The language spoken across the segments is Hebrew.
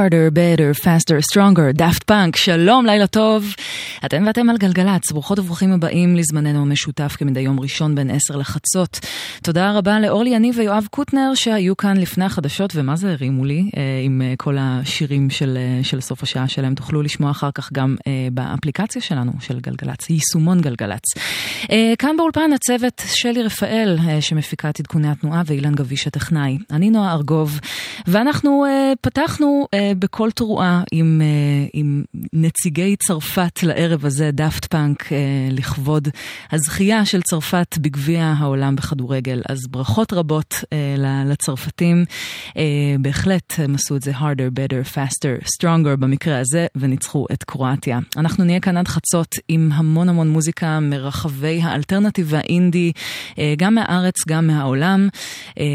harder, better, faster, stronger, daft פאנק, שלום, לילה טוב. אתם ואתם על גלגלצ, ברוכות וברוכים הבאים לזמננו המשותף כמדי יום ראשון בין 10 לחצות. תודה רבה לאורלי יניב ויואב קוטנר שהיו כאן לפני החדשות, ומה זה הרימו לי אה, עם אה, כל השירים של, אה, של סוף השעה שלהם. תוכלו לשמוע אחר כך גם באפליקציה שלנו, של גלגלצ, יישומון גלגלצ. כאן באולפן הצוות שלי רפאל, שמפיקה את עדכוני התנועה, ואילן גביש הטכנאי. אני נועה ארגוב, ואנחנו פתחנו בקול תרועה עם, עם נציגי צרפת לערב הערב הזה דאפט פאנק אה, לכבוד הזכייה של צרפת בגביע העולם בכדורגל. אז ברכות רבות אה, לצרפתים. אה, בהחלט הם עשו את זה harder, better, faster, stronger במקרה הזה, וניצחו את קרואטיה. אנחנו נהיה כאן עד חצות עם המון המון מוזיקה מרחבי האלטרנטיב והאינדי, אה, גם מהארץ, גם מהעולם. אה,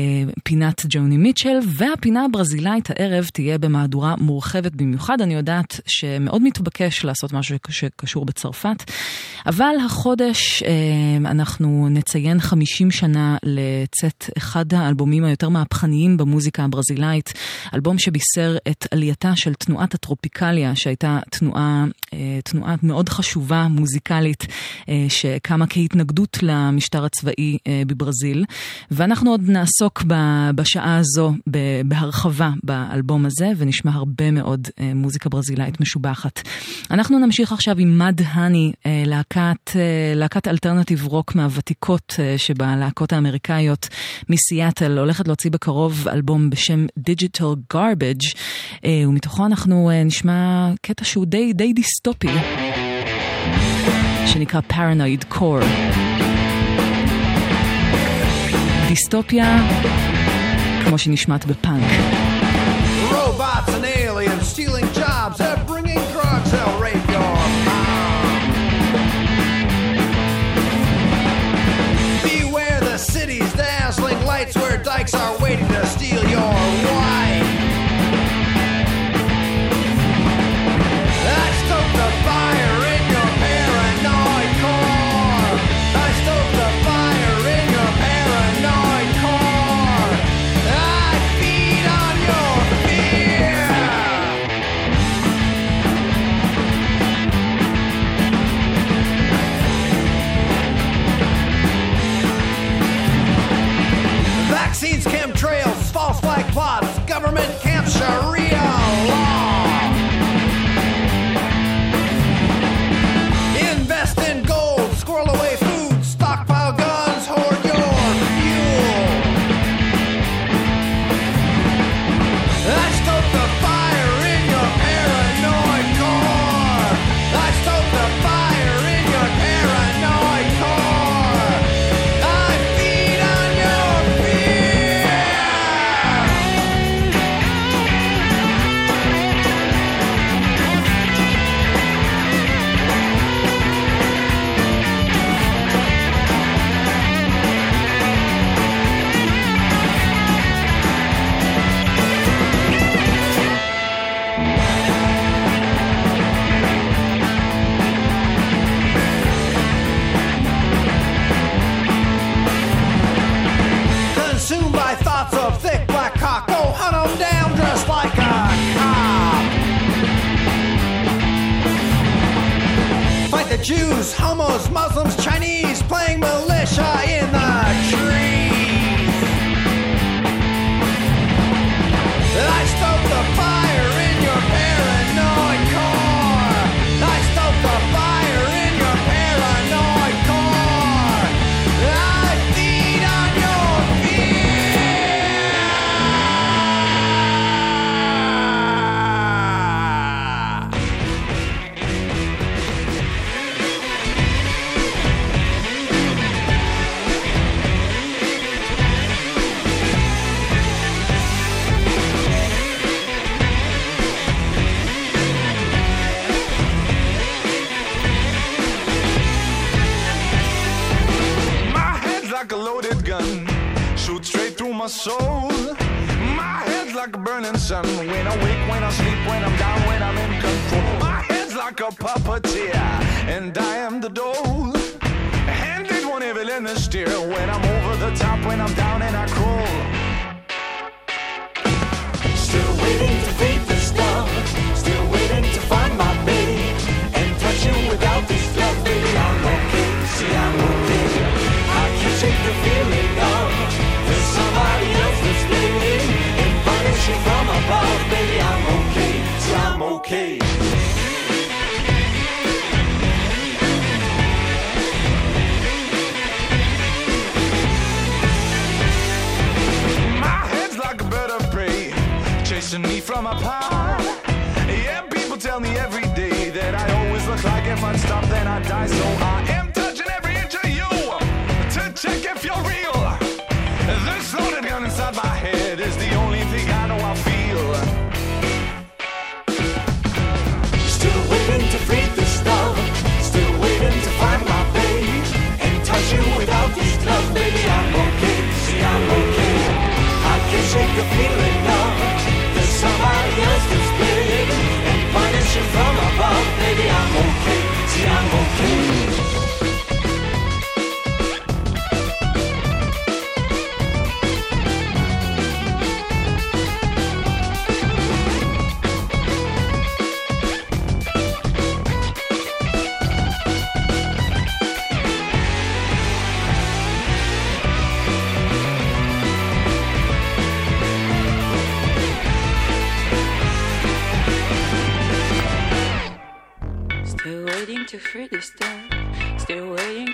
פינת ג'וני מיטשל, והפינה הברזילאית הערב תהיה במהדורה מורחבת במיוחד. אני יודעת שמאוד מתבקש לעשות משהו שקשור. שקשור בצרפת. אבל החודש אה, אנחנו נציין 50 שנה לצאת אחד האלבומים היותר מהפכניים במוזיקה הברזילאית, אלבום שבישר את עלייתה של תנועת הטרופיקליה, שהייתה תנועה, אה, תנועה מאוד חשובה מוזיקלית, אה, שקמה כהתנגדות למשטר הצבאי בברזיל. ואנחנו עוד נעסוק בשעה הזו בהרחבה באלבום הזה, ונשמע הרבה מאוד מוזיקה ברזילאית משובחת. אנחנו נמשיך עכשיו עם Mudhoney, אה, להקת, אה, להקת alternative rock מהוותיקות אה, שבלהקות האמריקאיות מסיאטל, הולכת להוציא בקרוב אלבום בשם Digital Garbage, ומתוכו אנחנו נשמע קטע שהוא די, די דיסטופי, שנקרא Paranoid Core. דיסטופיה כמו שנשמעת בפאנק. Robots and aliens stealing where dykes are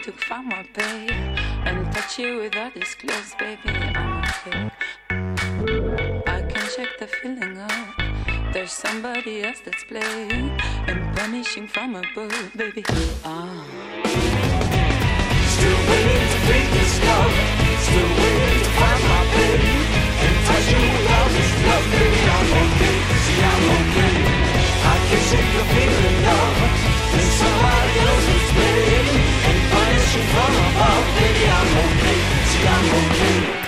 to find my pay and touch you without clothes, baby. I'm okay. I can check the feeling out. There's somebody else that's playing and punishing from above, baby. Ah. Still waiting to break this love. Still waiting to find my baby. And touch you without this love, baby. I'm okay. See, I'm okay. I can shake the feeling of There's somebody else punishing from above, baby. I'm okay. See, I'm okay.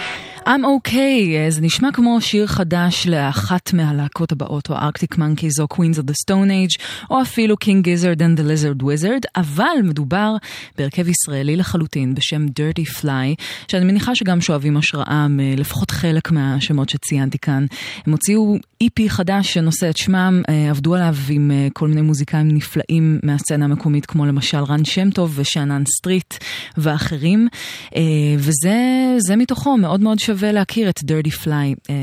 I'm okay, זה נשמע כמו שיר חדש לאחת מהלהקות הבאות, או ארקטיק מנקיז, או Queens of the Stone Age, או אפילו King Gizzard and the Lizard Wizard, אבל מדובר בהרכב ישראלי לחלוטין בשם Dirty Fly, שאני מניחה שגם שואבים השראה מלפחות חלק מהשמות שציינתי כאן. הם הוציאו EP חדש שנושא את שמם, אה, עבדו עליו עם אה, כל מיני מוזיקאים נפלאים מהסצנה המקומית, כמו למשל רן שם טוב ושאנן סטריט ואחרים, אה, וזה מתוכו מאוד מאוד שווה. שווה להכיר את Dirty Fly, אה,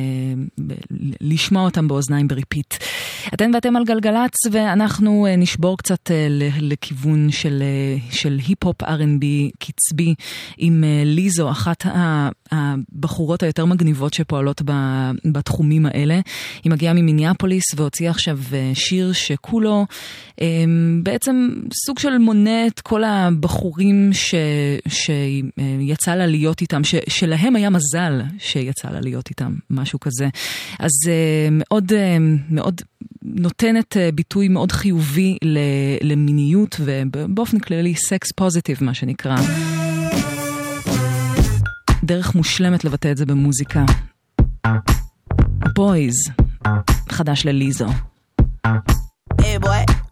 לשמוע אותם באוזניים ב repeat. אתן ואתם על גלגלצ, ואנחנו אה, נשבור קצת אה, לכיוון של, של היפ-הופ R&B קצבי עם ליזו, אחת הבחורות היותר מגניבות שפועלות בתחומים האלה. היא מגיעה ממיניאפוליס והוציאה עכשיו שיר שכולו בעצם סוג של מונה את כל הבחורים ש, שיצא לה להיות איתם, ש, שלהם היה מזל שיצא לה להיות איתם, משהו כזה. אז uh, מאוד, uh, מאוד נותנת uh, ביטוי מאוד חיובי למיניות ובאופן כללי סקס פוזיטיב, מה שנקרא. דרך מושלמת לבטא את זה במוזיקה. בויז, חדש לליזו. Hey boy,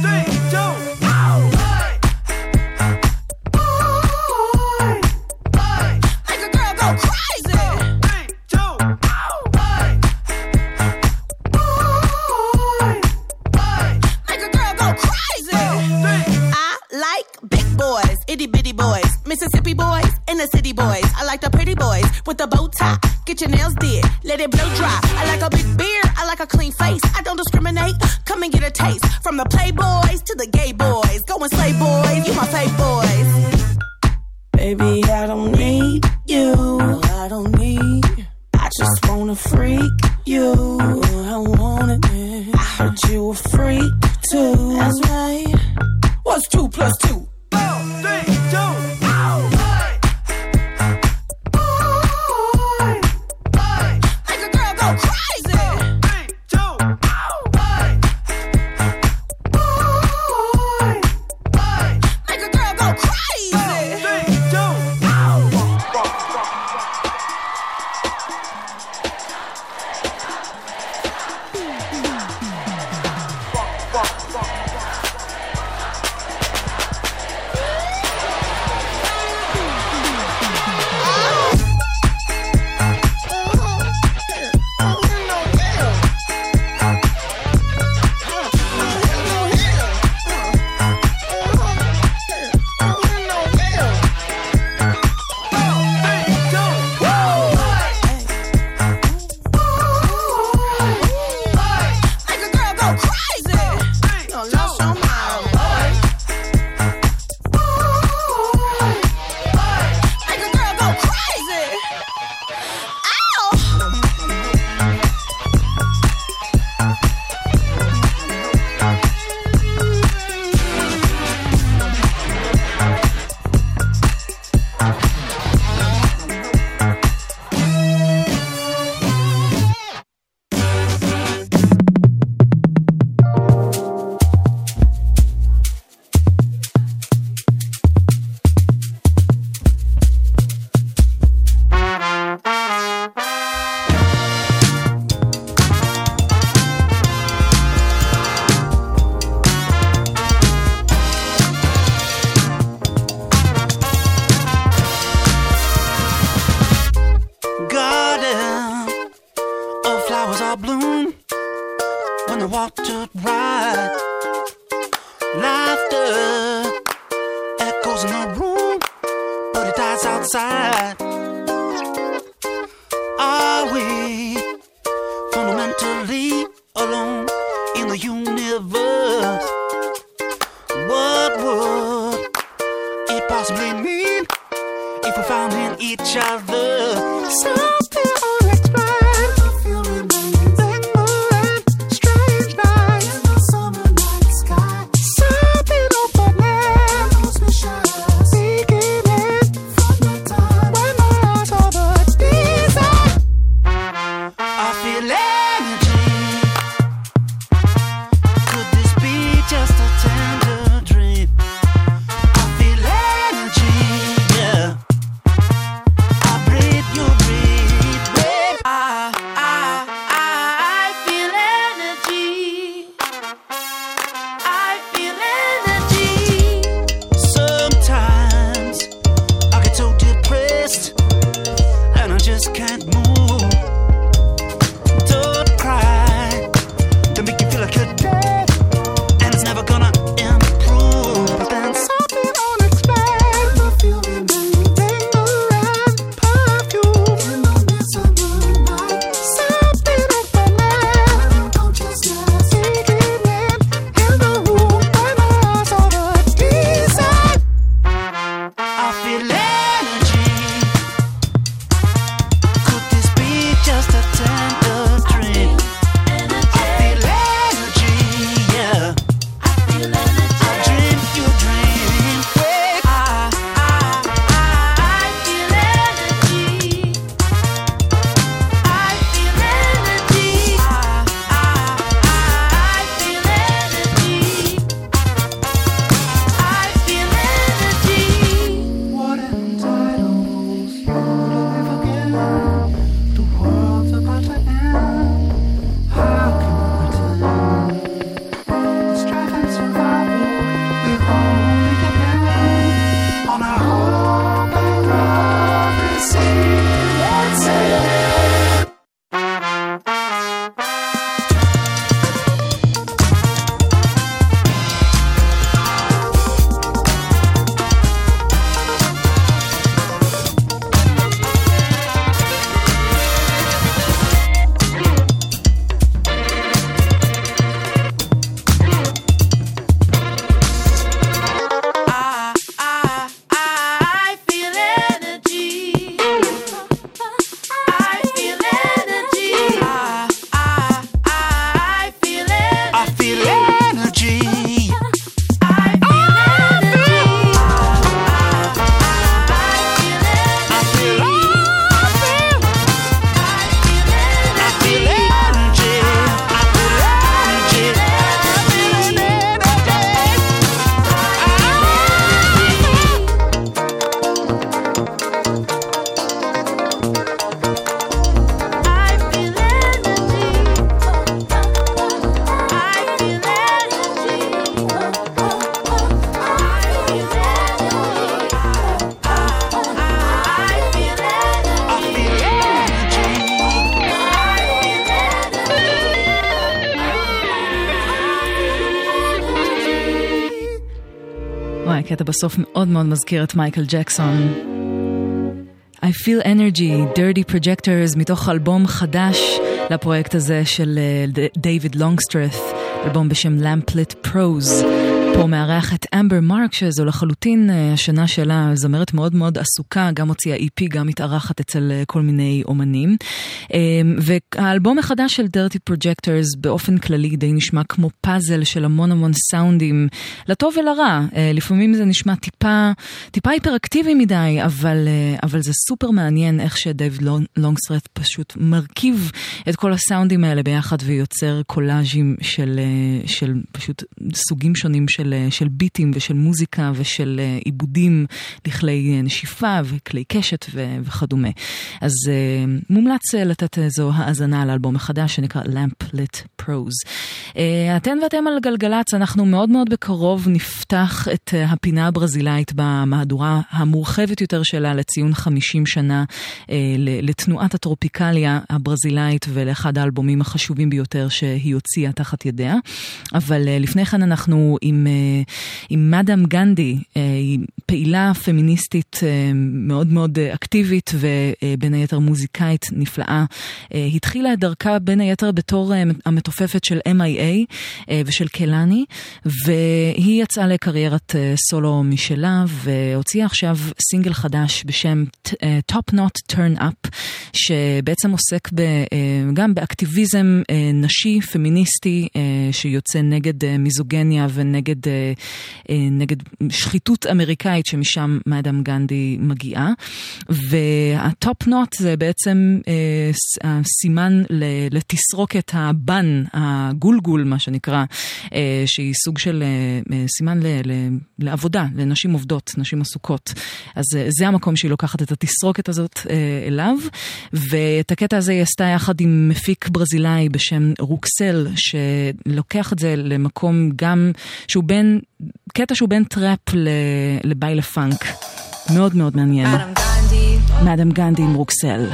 three, two! Itty bitty boys, Mississippi boys, and the city boys. I like the pretty boys with the bow tie. Get your nails did, let it blow dry. I like a big beard, I like a clean face. I don't discriminate. Come and get a taste from the playboys to the gay boys. Go and slay boys, you my fave boys. Baby, I don't need you. I don't need. I just wanna freak you. הקטע בסוף מאוד מאוד מזכיר את מייקל ג'קסון. I feel energy, dirty projectors, מתוך אלבום חדש לפרויקט הזה של uh, דייוויד לונגסטרף, אלבום בשם למפלט Prose. פה מארח את אמבר מרק, שזו לחלוטין uh, השנה שלה, זמרת מאוד מאוד עסוקה, גם הוציאה EP, גם מתארחת אצל uh, כל מיני אומנים. אמ, והאלבום החדש של Dirty Projectors באופן כללי די נשמע כמו פאזל של המון המון סאונדים, לטוב ולרע. אה, לפעמים זה נשמע טיפה, טיפה היפראקטיבי מדי, אבל, אה, אבל זה סופר מעניין איך שדייב לונגסרט פשוט מרכיב את כל הסאונדים האלה ביחד ויוצר קולאז'ים של, אה, של פשוט סוגים שונים של, של ביטים ושל מוזיקה ושל עיבודים לכלי נשיפה וכלי קשת ו, וכדומה. אז מומלץ לתת לתת אה, זו האזנה לאלבום החדש שנקרא Lamp Lit Prose. אתן ואתם על גלגלצ, אנחנו מאוד מאוד בקרוב נפתח את אה, הפינה הברזילאית במהדורה המורחבת יותר שלה לציון 50 שנה אה, לתנועת הטרופיקליה הברזילאית ולאחד האלבומים החשובים ביותר שהיא הוציאה תחת ידיה. אבל לפני כן אנחנו עם, עם מאדם גנדי, פעילה פמיניסטית מאוד מאוד אקטיבית ובין היתר מוזיקאית נפלאה. התחילה את דרכה בין היתר בתור המתופפת של MIA אה, ושל קלני, והיא יצאה לקריירת אה, סולו משלה, והוציאה עכשיו סינגל חדש בשם אה, Top Not Turn Up, שבעצם עוסק ב, גם באקטיביזם נשי, פמיניסטי, שיוצא נגד מיזוגניה ונגד נגד שחיתות אמריקאית שמשם מאדם גנדי מגיעה. והטופ נוט זה בעצם הסימן לתסרוקת הבן, הגולגול, מה שנקרא, אה, שהיא סוג של אה, אה, סימן ל, ל, לעבודה, לנשים עובדות, נשים עסוקות. אז זה המקום שהיא לוקחת את התסרוקת הזאת אליו, ואת הקטע הזה היא עשתה יחד עם מפיק ברזילאי בשם רוקסל, שלוקח את זה למקום גם שהוא בין, קטע שהוא בין טראפ לביי לפאנק. מאוד מאוד מעניין. מאדם גנדי עם רוקסל.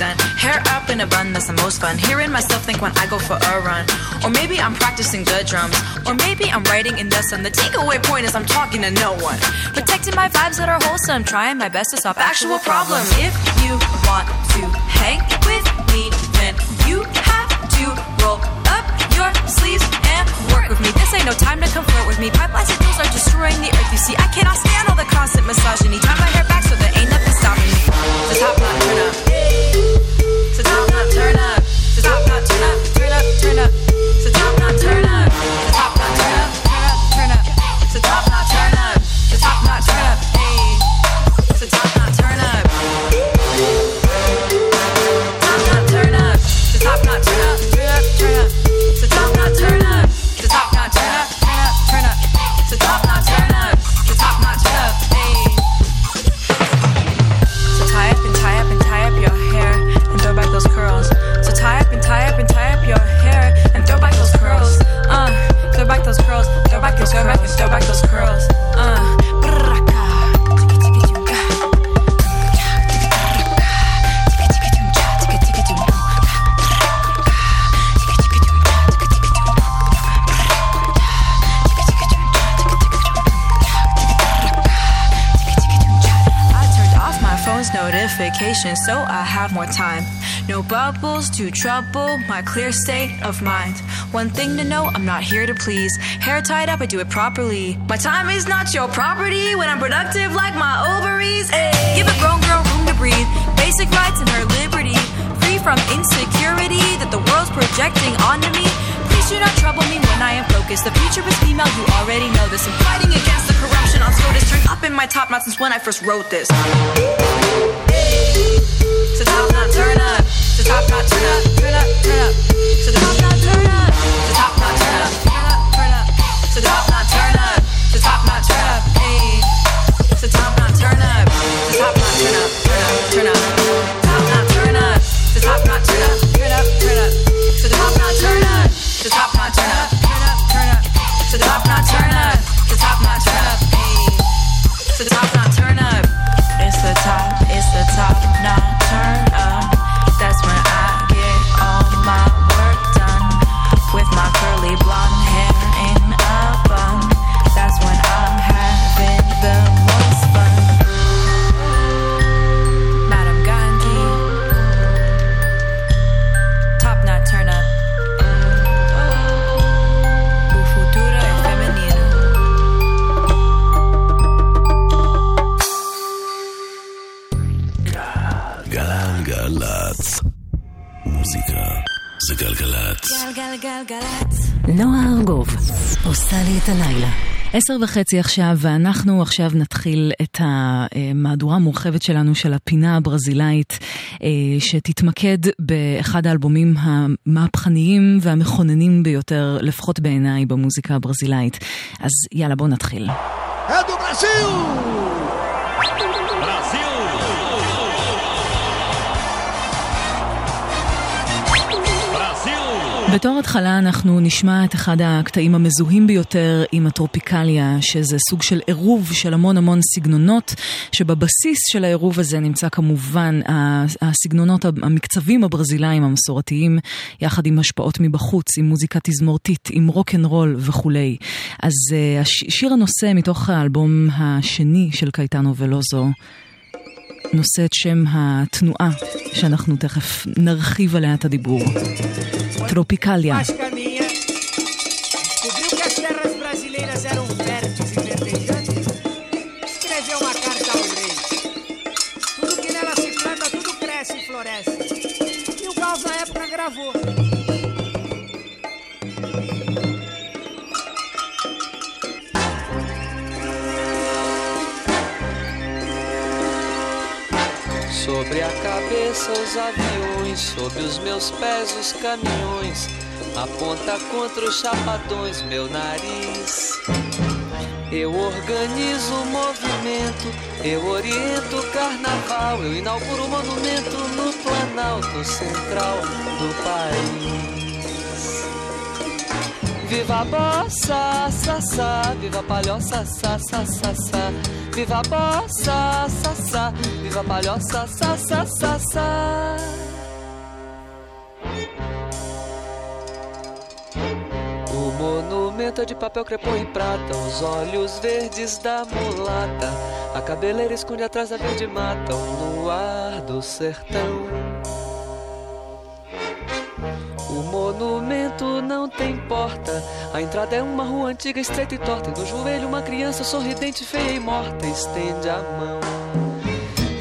Done. Hair up in a bun, that's the most fun. Hearing myself think when I go for a run. Or maybe I'm practicing the drums. Or maybe I'm writing in the sun. The takeaway point is I'm talking to no one. Protecting my vibes that are wholesome. Trying my best to solve actual problems. If you want to hang with me, then you have to roll up your sleeves and work with me. This ain't no time to come flirt with me. Pipeline signals are destroying the earth. You see, I cannot stand all the constant misogyny. Tie my hair back so there ain't nothing stopping me. Stop. top turn up. Top turn up. Top turn up. Turn up, turn up. Top turn up. Top turn up. Turn up, turn up. Top. back those curls. Uh. notification so I have more time. No bubbles to trouble my clear state of mind. One thing to know, I'm not here to please. Hair tied up, I do it properly. My time is not your property when I'm productive like my ovaries. Ay. Give a grown girl room to breathe. Basic rights and her liberty. Free from insecurity that the world's projecting onto me. Please do not trouble me when I am focused. The future is female, you already know this. I'm fighting against the corruption on SCOTUS. Turned up in my top knot since when I first wrote this. Yeah. עושה לי את הלילה. עשר וחצי עכשיו, ואנחנו עכשיו נתחיל את המהדורה המורחבת שלנו של הפינה הברזילאית, אה, שתתמקד באחד האלבומים המהפכניים והמכוננים ביותר, לפחות בעיניי, במוזיקה הברזילאית. אז יאללה, בואו נתחיל. É do בתור התחלה אנחנו נשמע את אחד הקטעים המזוהים ביותר עם הטרופיקליה, שזה סוג של עירוב של המון המון סגנונות, שבבסיס של העירוב הזה נמצא כמובן הסגנונות המקצבים הברזילאיים המסורתיים, יחד עם השפעות מבחוץ, עם מוזיקה תזמורתית, עם רוק אנד רול וכולי. אז uh, שיר הנושא מתוך האלבום השני של קייטנו ולוזו. נושא את שם התנועה, שאנחנו תכף נרחיב עליה את הדיבור. Tropicalia. Descobriu que as terras brasileiras eram e verdejantes. Escreveu uma carta ao rei. Tudo que nela se tudo cresce e floresce. E o época gravou. Sobre a cabeça os aviões, sob os meus pés os caminhões. Aponta contra os chapadões meu nariz. Eu organizo o movimento, eu oriento o carnaval, eu inauguro o monumento no Planalto Central do país. Viva a bossa, sa, viva a palhoça, sa, sa. Viva a bossa, sa, viva a palhoça, sa, sa. O monumento é de papel crepom e prata, os olhos verdes da mulata. A cabeleira esconde atrás da verde mata, o luar do sertão. O monumento não tem porta. A entrada é uma rua antiga, estreita e torta. E no joelho, uma criança sorridente, feia e morta. Estende a mão.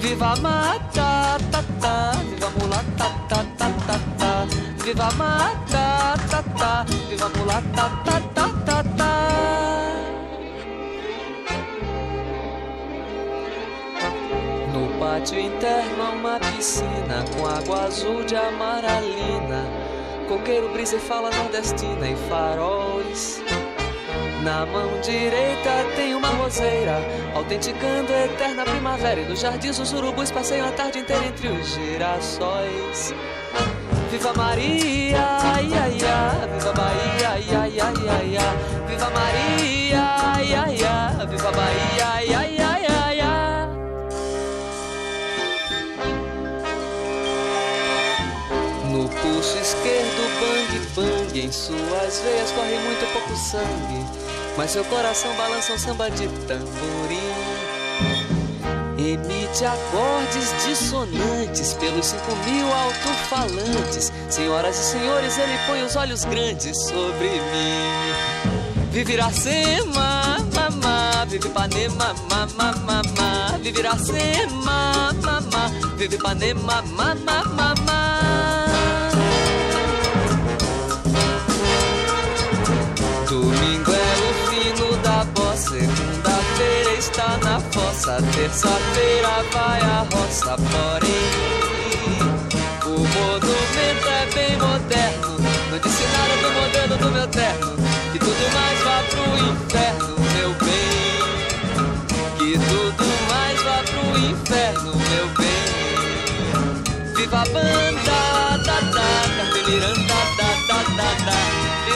Viva a mata, ta, ta. Viva a mulata, ta, ta, ta, ta. Viva a mata, ta, ta. Viva a mulata, ta, ta, ta, ta. No pátio interno há uma piscina com água azul de amaralina. Coqueiro, brisa e fala nordestina e faróis. Na mão direita tem uma roseira, autenticando a eterna primavera. E nos jardins os urubus passeiam a tarde inteira entre os girassóis. Viva Maria, ai, ai, ai, viva Bahia, ai, ai, ai, ai. Viva Maria, ai, ai, ai, viva Bahia, em suas veias corre muito pouco sangue, mas seu coração balança um samba de tamborim. Emite acordes dissonantes pelos cinco mil alto-falantes. Senhoras e senhores, ele põe os olhos grandes sobre mim. Vive Iracema, mamá, vive Ipanema, mamá, mamá. Vive Iracema, mamá, vive Ipanema, mamá, mamá. Segunda-feira está na fossa, terça-feira vai a roça, porém o monumento é bem moderno, não disse nada do modelo do meu terno, que tudo mais vá pro inferno, meu bem, que tudo mais vá pro inferno, meu bem. Viva a banda, da da, Miranda, da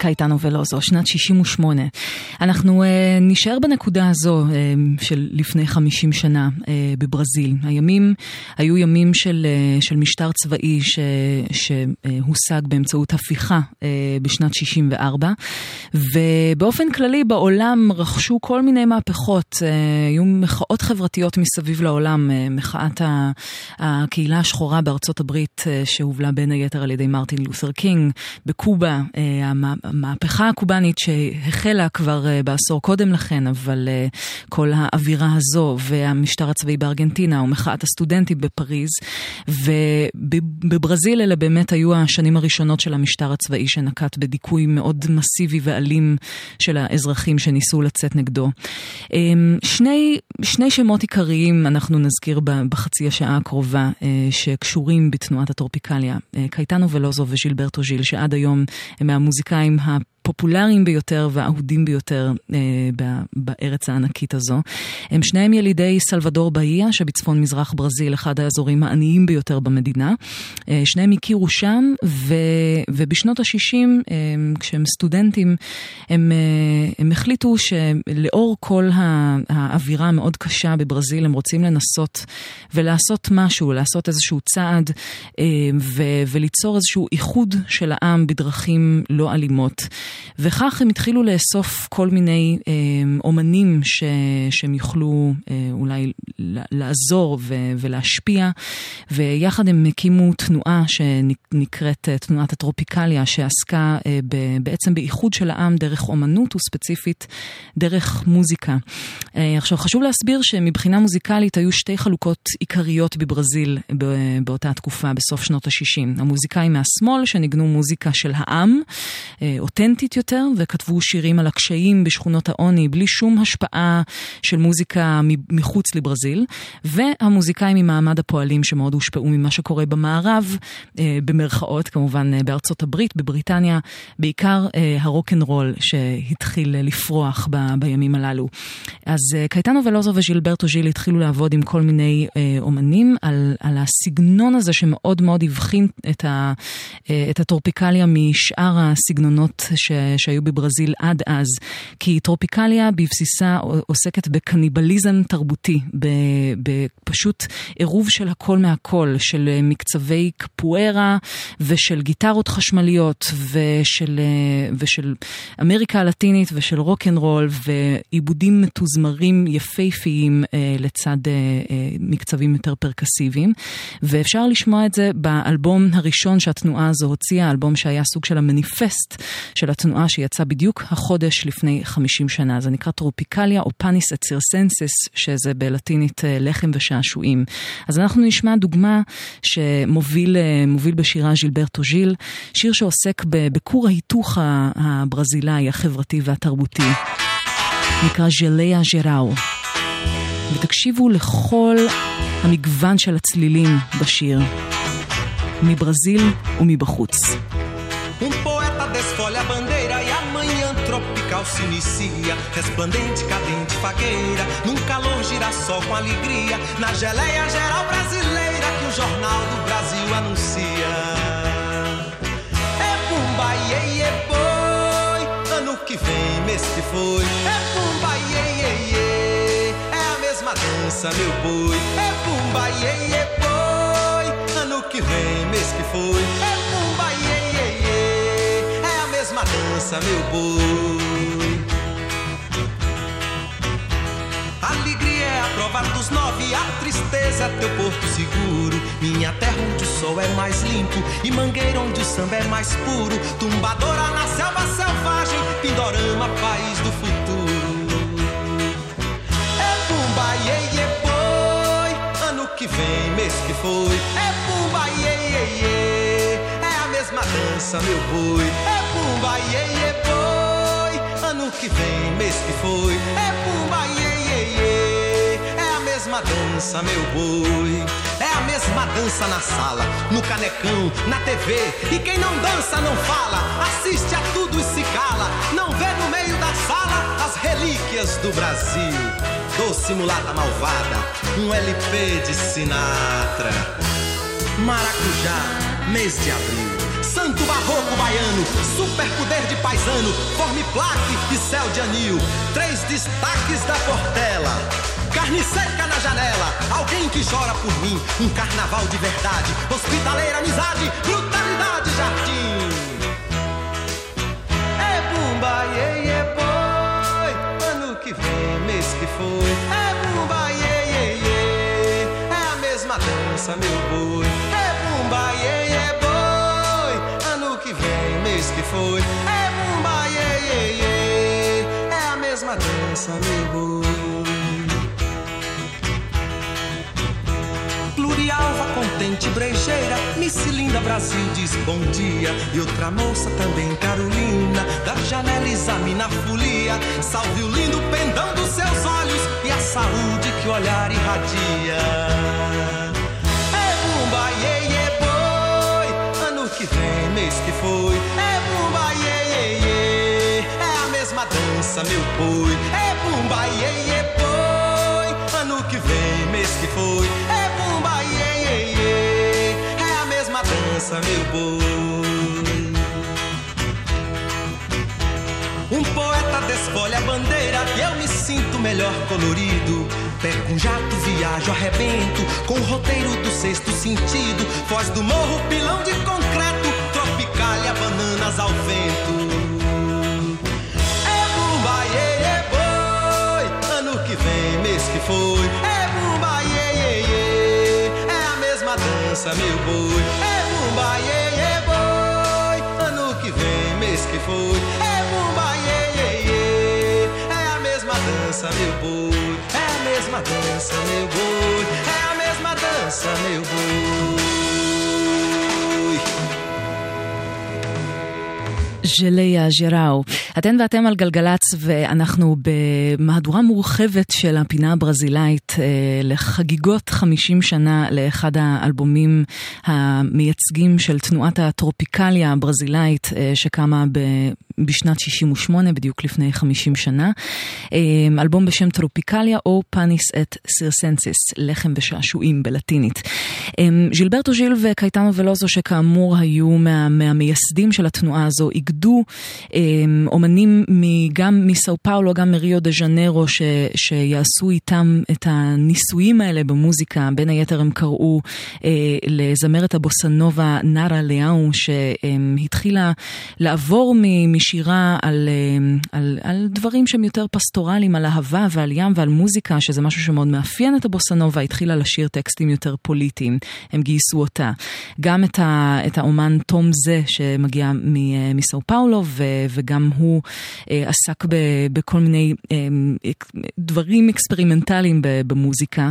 קייטנו ולוזו, שנת 68. אנחנו uh, נשאר בנקודה הזו uh, של לפני 50 שנה uh, בברזיל. הימים היו ימים של, uh, של משטר צבאי ש, שהושג באמצעות הפיכה uh, בשנת 64, ובאופן כללי בעולם רכשו כל מיני מהפכות. Uh, היו מחאות חברתיות מסביב לעולם, uh, מחאת ה, הקהילה השחורה בארצות הברית, uh, שהובלה בין היתר על ידי מרטין לותר קינג, בקובה, uh, המהפכה הקובאנית שהחלה כבר uh, בעשור קודם לכן, אבל uh, כל האווירה הזו והמשטר הצבאי בארגנטינה ומחאת הסטודנטים בפריז, ובברזיל אלה באמת היו השנים הראשונות של המשטר הצבאי שנקט בדיכוי מאוד מסיבי ואלים של האזרחים שניסו לצאת נגדו. Um, שני, שני שמות עיקריים אנחנו נזכיר בחצי השעה הקרובה uh, שקשורים בתנועת הטרופיקליה, uh, קייטנו ולוזו וז'ילברטו ז'יל, שעד היום הם מהמוזיקאים haben הפופולריים ביותר והאהודים ביותר אה, בארץ הענקית הזו. הם שניהם ילידי סלבדור באיה שבצפון מזרח ברזיל, אחד האזורים העניים ביותר במדינה. אה, שניהם הכירו שם, ו, ובשנות ה-60, אה, כשהם סטודנטים, הם, אה, הם החליטו שלאור כל ה- האווירה המאוד קשה בברזיל, הם רוצים לנסות ולעשות משהו, לעשות איזשהו צעד אה, ו- וליצור איזשהו איחוד של העם בדרכים לא אלימות. וכך הם התחילו לאסוף כל מיני אה, אומנים ש- שהם יוכלו אה, אולי לעזור ו- ולהשפיע, ויחד הם הקימו תנועה שנקראת אה, תנועת הטרופיקליה, שעסקה אה, ב- בעצם באיחוד של העם דרך אומנות וספציפית דרך מוזיקה. אה, עכשיו חשוב להסביר שמבחינה מוזיקלית היו שתי חלוקות עיקריות בברזיל באותה תקופה, בסוף שנות ה-60. המוזיקאים מהשמאל שניגנו מוזיקה של העם, אה, אותנטית יותר, וכתבו שירים על הקשיים בשכונות העוני בלי שום השפעה של מוזיקה מחוץ לברזיל, והמוזיקאים ממעמד הפועלים שמאוד הושפעו ממה שקורה במערב, אה, במרכאות כמובן אה, בארצות הברית, בבריטניה, בעיקר אה, הרוקנרול שהתחיל לפרוח בימים הללו. אז קייטנו ולוזו וז'ילברטו ז'יל התחילו לעבוד עם כל מיני אומנים על, על הסגנון הזה שמאוד מאוד הבחין את, ה, את הטרופיקליה משאר הסגנונות שהיו בברזיל עד אז. כי טרופיקליה בבסיסה עוסקת בקניבליזם תרבותי, בפשוט עירוב של הכל מהכל, של אה, מקצבי קפוארה ושל גיטרות חשמליות ושל, אה, ושל אמריקה הלטינית ושל רוקנרול ועיבודים מתוזמרים יפהפיים אה, לצד מקצבים יותר פרקסיביים. ואפשר לשמוע את זה באלבום הראשון שהתנועה הזו הוציאה, אלבום שהיה סוג של המניפסט של התנועה שיצא בדיוק החודש לפני 50 שנה. זה נקרא טרופיקליה או פאניס אצירסנסס, שזה בלטינית אה, לחם ושעשועים. אז אנחנו נשמע דוגמה שמוביל אה, בשירה ז'ילברטו ז'יל, שיר שעוסק בכור ההיתוך הברזילאי, החברתי והתרבותי. נקרא ז'ליה ז'ראו. ותקשיבו לכל המגוון של הצלילים בשיר, מברזיל ומבחוץ. Se inicia. Resplandente, cadente, fagueira, num calor girassol com alegria. Na geleia geral brasileira que o Jornal do Brasil anuncia. É pumba, iê, iê, boi, ano que vem, mês que foi. É pumba, iê, iê, iê, é a mesma dança, meu boi. É pumba, iê, iê, boi, ano que vem, mês que foi. É pumba, iê, iê, iê, é a mesma dança, meu boi. Alegria é a prova dos nove, a tristeza teu porto seguro. Minha terra onde o sol é mais limpo e mangueira onde o samba é mais puro. Tumbadora na selva selvagem, Pindorama, país do futuro. É pumba, iê, iê, boi, ano que vem, mês que foi. É pumba, iê, iê, iê, é a mesma dança, meu boi. É pumba, iê, iê, boi, ano que vem, mês que foi. É pumba, iê, iê, iê, mesma dança, meu boi. É a mesma dança na sala, no canecão, na TV. E quem não dança não fala, assiste a tudo e se cala. Não vê no meio da sala as relíquias do Brasil. Doce mulata malvada, um LP de Sinatra. Maracujá, mês de abril. Santo barroco baiano, super poder de paisano, forme plaque e céu de anil. Três destaques da Portela. Carne seca na janela, alguém que chora por mim. Um carnaval de verdade, hospitaleira amizade, brutalidade jardim. É bumba, iê, iê, boi, ano que vem, mês que foi. É bumba, iê, iê, iê, é a mesma dança, meu boi. É bumba, iê, iê, boi, ano que vem, mês que foi. É bumba, iê, iê, é a mesma dança, meu boi. Plurialva, contente, brejeira, Miss Linda Brasil diz bom dia. E outra moça também, Carolina, da janela examina a folia. Salve o lindo pendão dos seus olhos e a saúde que o olhar irradia. É bumba, iê, iê, boi, ano que vem, mês que foi. É bumba, iê, iê, iê, dança, meu boi. É bumba, iê, iê, boi. Ano que vem, mês que foi. Mesma dança, meu boi. Um poeta desfolha a bandeira e eu me sinto melhor colorido. Pego um jato, viajo, arrebento com o roteiro do sexto sentido. Foz do morro, pilão de concreto, tropicália, bananas ao vento. É que vem, mês que foi. É bumba, iê, iê, iê. É a mesma dança, meu boi. É bumba, iê, iê, boi. Ano que vem, mês que foi. É bumba, iê, iê, iê. É a mesma dança, meu boi. É a mesma dança, meu boi. É a mesma dança, meu boi. ז'ליה ז'ראו. אתן ואתם על גלגלצ ואנחנו במהדורה מורחבת של הפינה הברזילאית אה, לחגיגות 50 שנה לאחד האלבומים המייצגים של תנועת הטרופיקליה הברזילאית אה, שקמה ב... בשנת 68, בדיוק לפני 50 שנה. אה, אלבום בשם טרופיקליה או פאניס את סירסנסיס, לחם ושעשועים בלטינית. אה, ז'ילברטו ז'יל וקייטנו ולוזו, שכאמור היו מה, מהמייסדים של התנועה הזו, איגדו אה, אומנים גם מסאו פאולו, גם מריו דה ז'נרו, ש, שיעשו איתם את הניסויים האלה במוזיקה. בין היתר הם קראו לזמרת הבוסנובה נארה ליאו, שהתחילה לעבור מ... שירה על, על, על דברים שהם יותר פסטורליים, על אהבה ועל ים ועל מוזיקה, שזה משהו שמאוד מאפיין את הבוסנובה, התחילה לשיר טקסטים יותר פוליטיים, הם גייסו אותה. גם את, ה, את האומן תום זה, שמגיע מסאו פאולו, ו, וגם הוא אה, עסק ב, בכל מיני אה, דברים אקספרימנטליים במוזיקה,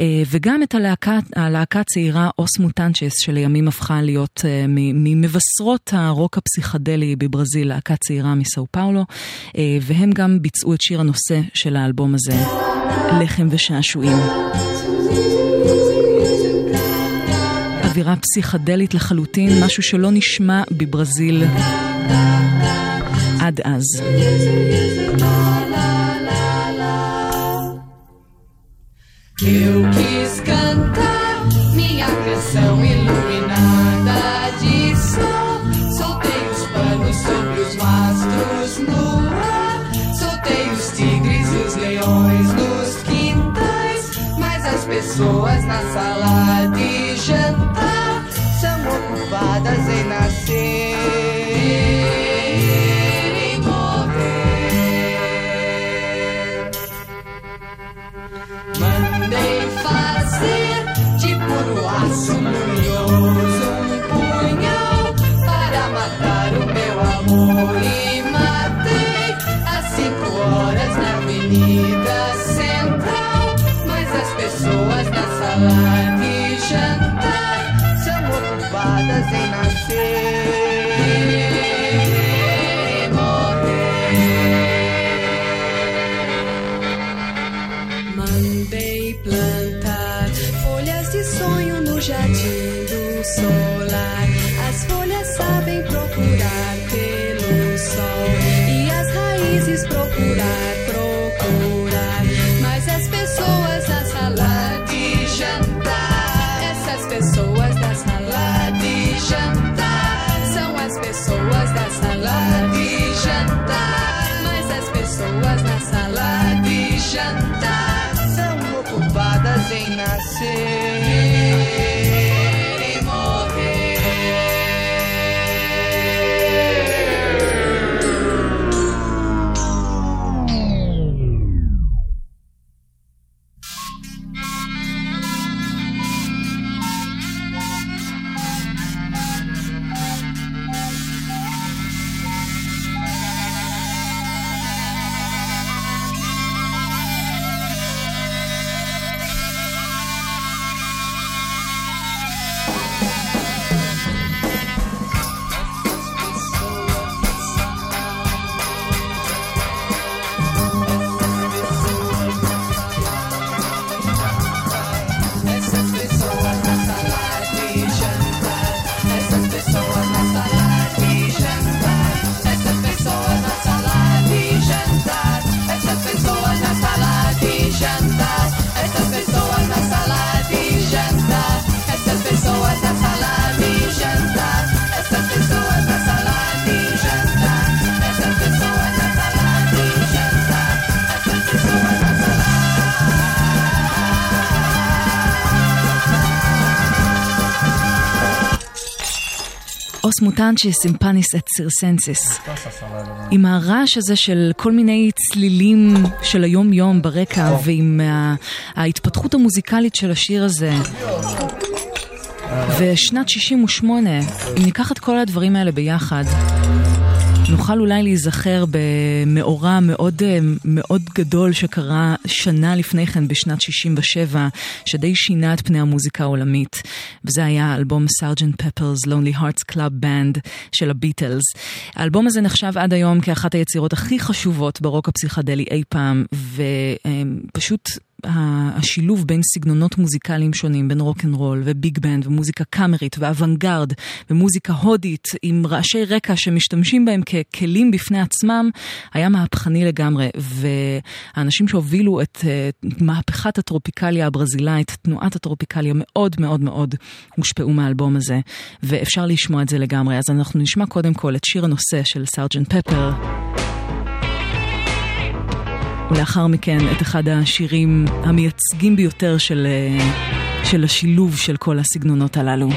אה, וגם את הלהקה, הלהקה הצעירה אוס מוטנצ'ס, שלימים הפכה להיות ממבשרות הרוק הפסיכדלי בברזיל, להקה צעירה מסאו פאולו, והם גם ביצעו את שיר הנושא של האלבום הזה, לחם ושעשועים. אווירה פסיכדלית לחלוטין, משהו שלא נשמע בברזיל עד אז. Eu quis cantar minha canção iluminada Soltei os tigres e os leões nos quintais. Mas as pessoas na sala de jantar são ocupadas em nascer. Mandei fazer de puro aço luminoso um punhal para matar o meu amor Avenida Central. Mas as pessoas na sala de jantar são ocupadas em nascer אוס מוטנצ'יס פאניס את סירסנסיס. עם הרעש הזה של כל מיני צלילים של היום יום ברקע ועם ההתפתחות המוזיקלית של השיר הזה. ושנת 68, אם ניקח את כל הדברים האלה ביחד, נוכל אולי להיזכר במאורע מאוד, אה, מאוד גדול שקרה שנה לפני כן בשנת 67, שדי שינה את פני המוזיקה העולמית. וזה היה האלבום Sergeant Pepper's Lonely Hearts Club Band של הביטלס. האלבום הזה נחשב עד היום כאחת היצירות הכי חשובות ברוק הפסיכדלי אי פעם, ופשוט... השילוב בין סגנונות מוזיקליים שונים, בין רוקנרול וביג בנד ומוזיקה קאמרית ואוונגרד ומוזיקה הודית עם רעשי רקע שמשתמשים בהם ככלים בפני עצמם, היה מהפכני לגמרי. והאנשים שהובילו את אה, מהפכת הטרופיקליה הברזילאית, תנועת הטרופיקליה, מאוד מאוד מאוד הושפעו מהאלבום הזה, ואפשר לשמוע את זה לגמרי. אז אנחנו נשמע קודם כל את שיר הנושא של סארג'נט פפר. ולאחר מכן את אחד השירים המייצגים ביותר של, אה, של השילוב של כל הסגנונות הללו.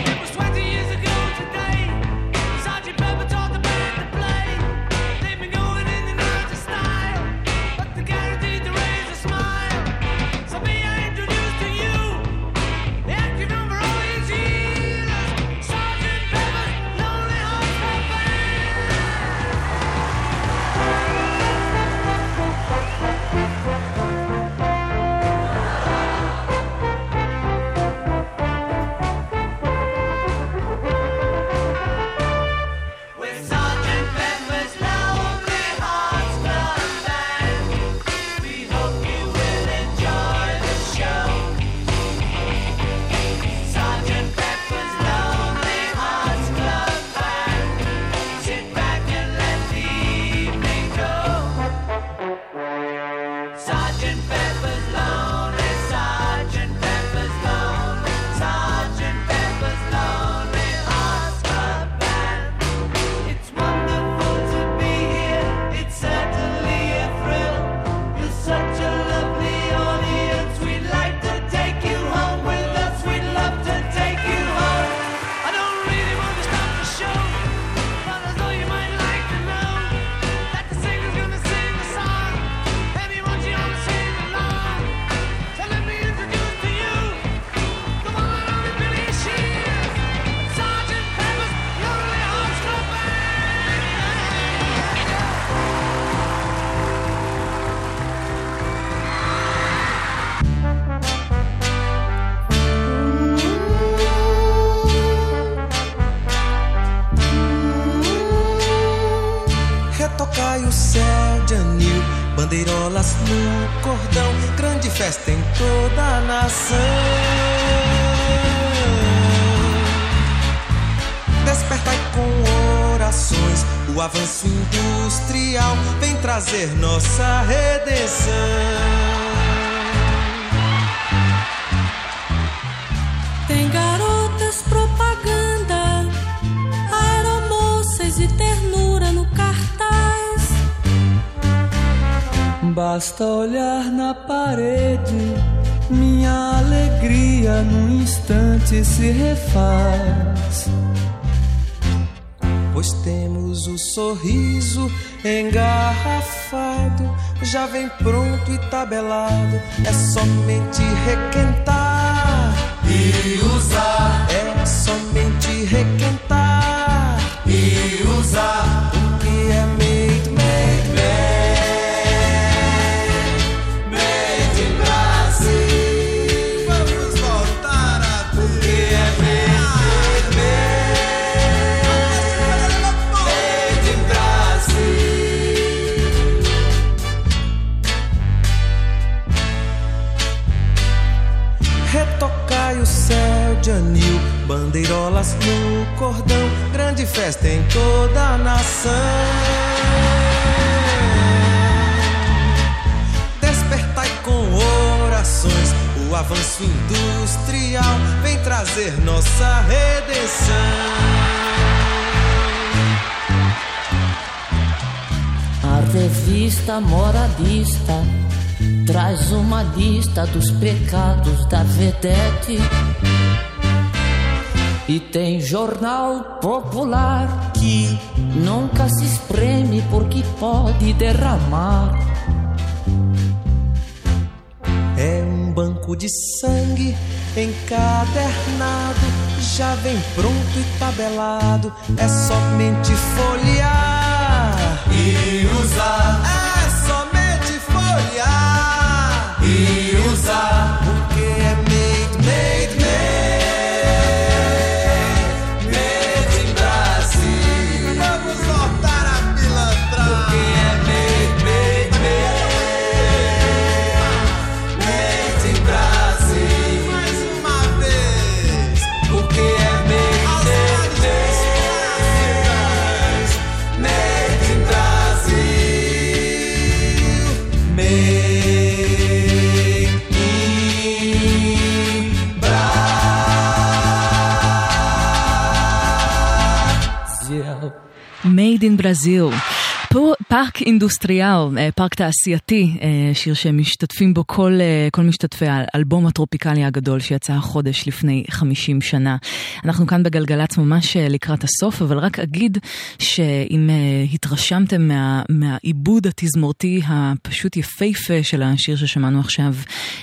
Avanço industrial vem trazer nossa redenção. Tem garotas propaganda, aeromoças e ternura no cartaz. Basta olhar na parede, minha alegria num instante se refaz. Pois temos o sorriso engarrafado, já vem pronto e tabelado, é somente requentar e usar. É somente requentar festa em toda a nação. Despertai com orações, o avanço industrial vem trazer nossa redenção. A revista moradista traz uma lista dos pecados da vedete. E tem jornal popular que nunca se espreme porque pode derramar. É um banco de sangue encadernado, já vem pronto e tabelado. É somente folhear e usar. Made in Brazil. פה פארק אינדוסטריאל, אה, פארק תעשייתי, אה, שיר שמשתתפים בו כל, אה, כל משתתפי האלבום הטרופיקלי הגדול שיצא החודש לפני 50 שנה. אנחנו כאן בגלגלצ ממש לקראת הסוף, אבל רק אגיד שאם התרשמתם מה, מהעיבוד התזמורתי הפשוט יפהפה של השיר ששמענו עכשיו,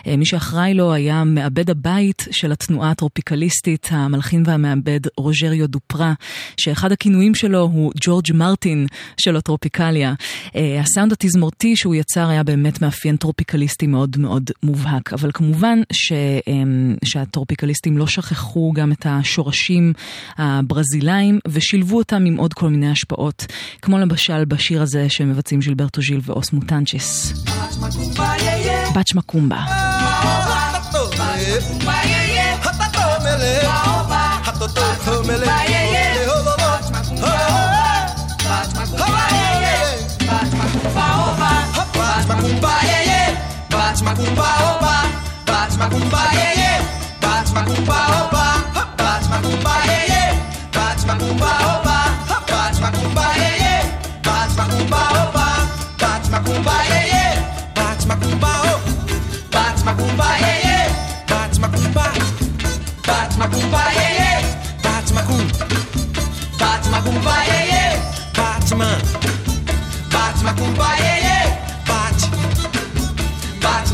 מי שאחראי לו היה מעבד הבית של התנועה הטרופיקליסטית, המלחין והמעבד רוז'ריו דופרה, שאחד הכינויים שלו הוא ג'ורג' מרטין של הטרופיקליה. אה, הסאונד התזמורתי שהוא יצר היה באמת מאפיין טרופיקליסטי מאוד מאוד מובהק, אבל כמובן ש, אה, שהטרופיקליסטים לא שכחו גם את השורשים הברזילאים ושילבו אותם עם עוד כל מיני השפעות, כמו למשל בשיר הזה שמבצעים ז'ילברטו ז'יל ואוס מוטנצ'ס. Bat Macumba. Bats macumba, yeah, yeah. Bats macumba, opa. Bats macumba, yeah, yeah. Bats macumba, opa. Bats macumba, yeah, yeah. Bats macumba, opa. Bats macumba, yeah, yeah. Bats macumba, opa. Bats macumba, yeah, yeah. Bats macumba, oh. Bats macumba, yeah, yeah. Bats macumba. Bats macumba, yeah, yeah. Bats macumba. Bats macumba, yeah, yeah. Batman. Batman, Batman,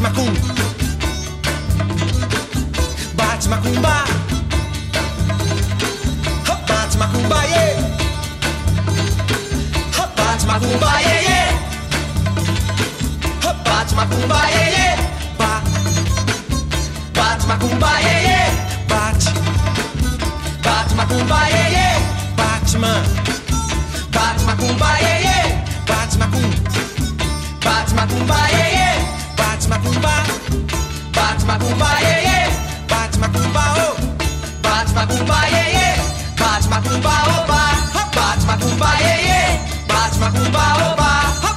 Bate macum. Bate macumba. Bate macumba, yeah. Bate macumba, yeah, yeah. Bate macumba, yeah, yeah. Ba- Bate macumba, yeah, yeah. Bate. Bate macumba, yeah, yeah. Batman. Bate macumba, yeah, yeah. Bate macum. Bate macumba, yeah, yeah. Bate macumba. Bate macumba, yeah, yeah. Bate macumba, oh. Bate macumba, yeah, yeah. Bate macumba, oh, ba. Bate macumba, yeah, yeah. Bate macumba, oh, ba.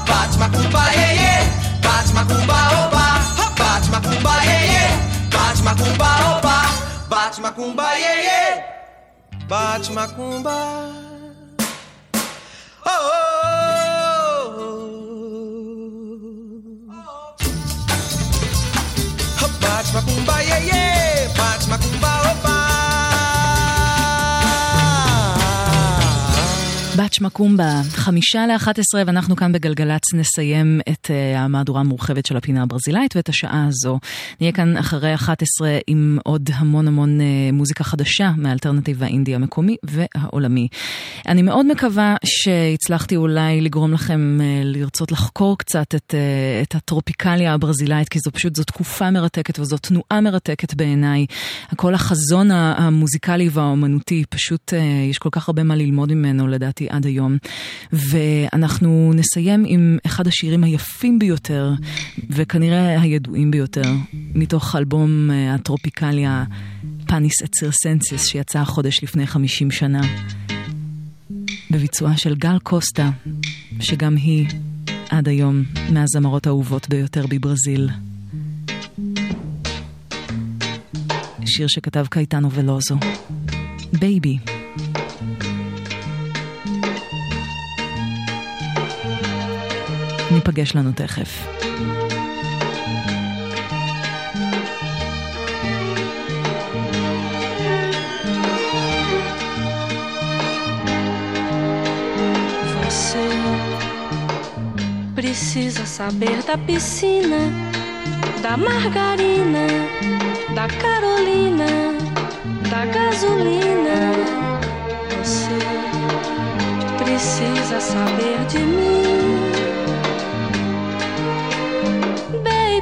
Bate macumba, yeah, yeah. Bate macumba, oh, ba. Bate macumba, yeah, yeah. Bate macumba, oh, ba. Bate macumba, yeah, yeah. Bate macumba. Oh, oh, oh. Bate macumba, yeah, yeah. Bate macumba, opa. בת שמקומבה, חמישה לאחת עשרה, ואנחנו כאן בגלגלצ נסיים את uh, המהדורה המורחבת של הפינה הברזילאית ואת השעה הזו. נהיה כאן אחרי 11 עם עוד המון המון uh, מוזיקה חדשה מהאלטרנטיב האינדי המקומי והעולמי. אני מאוד מקווה שהצלחתי אולי לגרום לכם uh, לרצות לחקור קצת את, uh, את הטרופיקליה הברזילאית, כי זו פשוט, זו תקופה מרתקת וזו תנועה מרתקת בעיניי. כל החזון המוזיקלי והאומנותי, פשוט uh, יש כל כך הרבה מה ללמוד ממנו לדעתי עד עד היום. ואנחנו נסיים עם אחד השירים היפים ביותר, וכנראה הידועים ביותר, מתוך אלבום אה, הטרופיקליה Panis et Circencis, שיצא חודש לפני 50 שנה, בביצועה של גל קוסטה, שגם היא עד היום מהזמרות האהובות ביותר בברזיל. שיר שכתב קייטנו ולוזו. Baby. ניפגש לנו תכף. precisa saber da piscina, da margarina, da Carolina, da gasolina. Você precisa saber de mim.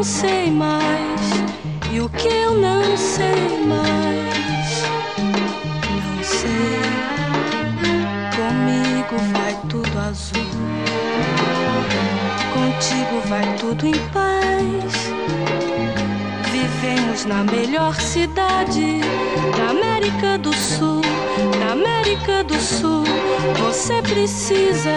não sei mais e o que eu não sei mais. Não sei, comigo vai tudo azul, contigo vai tudo em paz. Vivemos na melhor cidade da América do Sul, da América do Sul. Você precisa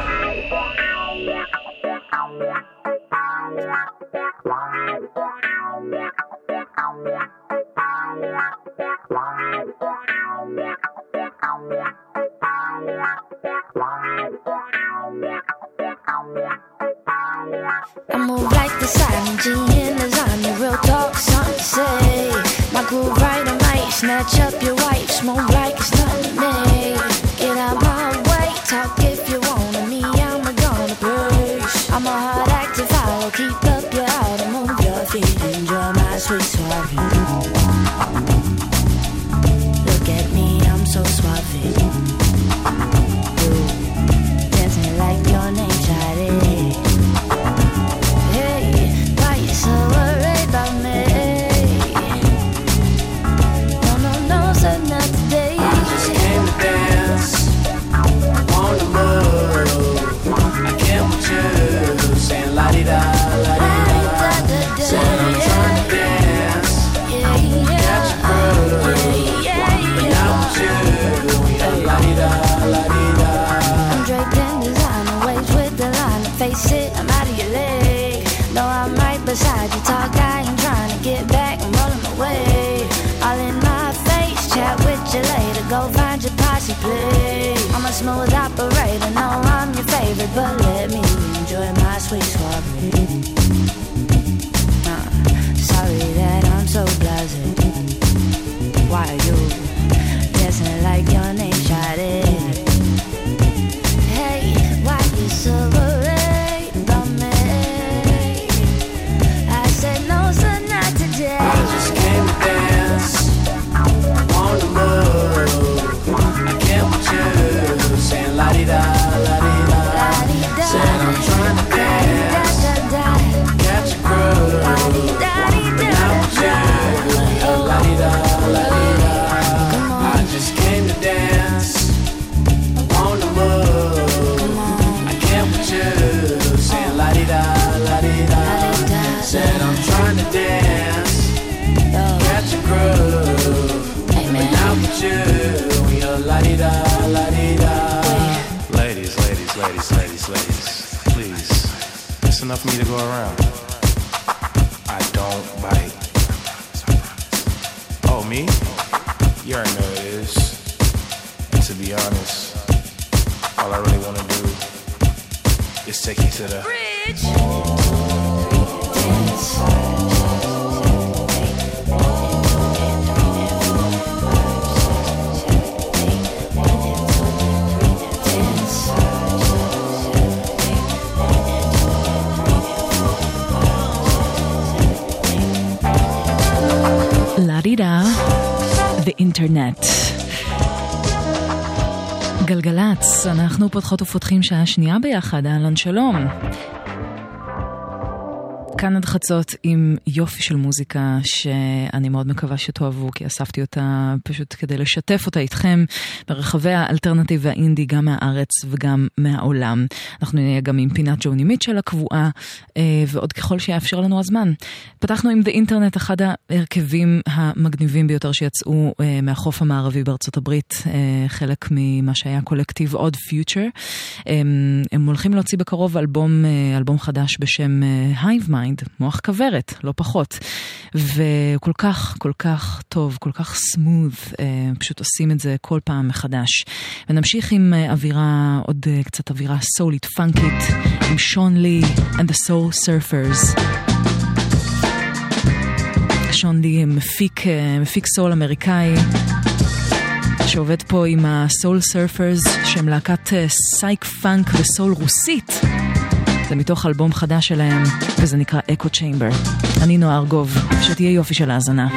אנחנו פותחות ופותחים שעה שנייה ביחד, אהלן שלום. כאן עד חצות עם יופי של מוזיקה שאני מאוד מקווה שתאהבו כי אספתי אותה פשוט כדי לשתף אותה איתכם ברחבי האלטרנטיב והאינדי גם מהארץ וגם מהעולם. אנחנו נהיה גם עם פינת ג'וני מיטשל הקבועה אה, ועוד ככל שיאפשר לנו הזמן. פתחנו עם The Internet, אחד ההרכבים המגניבים ביותר שיצאו אה, מהחוף המערבי בארצות הברית, אה, חלק ממה שהיה קולקטיב עוד פיוטר. הם הולכים להוציא בקרוב אלבום, אלבום חדש בשם Hive Mind. Mind, מוח כוורת, לא פחות. וכל כך, כל כך טוב, כל כך smooth, אה, פשוט עושים את זה כל פעם מחדש. ונמשיך עם אה, אווירה, עוד אה, קצת אווירה סולית, פאנקית, עם שון לי and The Soul Surfers. שון לי מפיק, מפיק סול אמריקאי. שעובד פה עם ה Soul Surfers שהם להקת psych funk וסול רוסית זה מתוך אלבום חדש שלהם, וזה נקרא Echo Chamber. אני נועה ארגוב, שתהיה יופי של האזנה.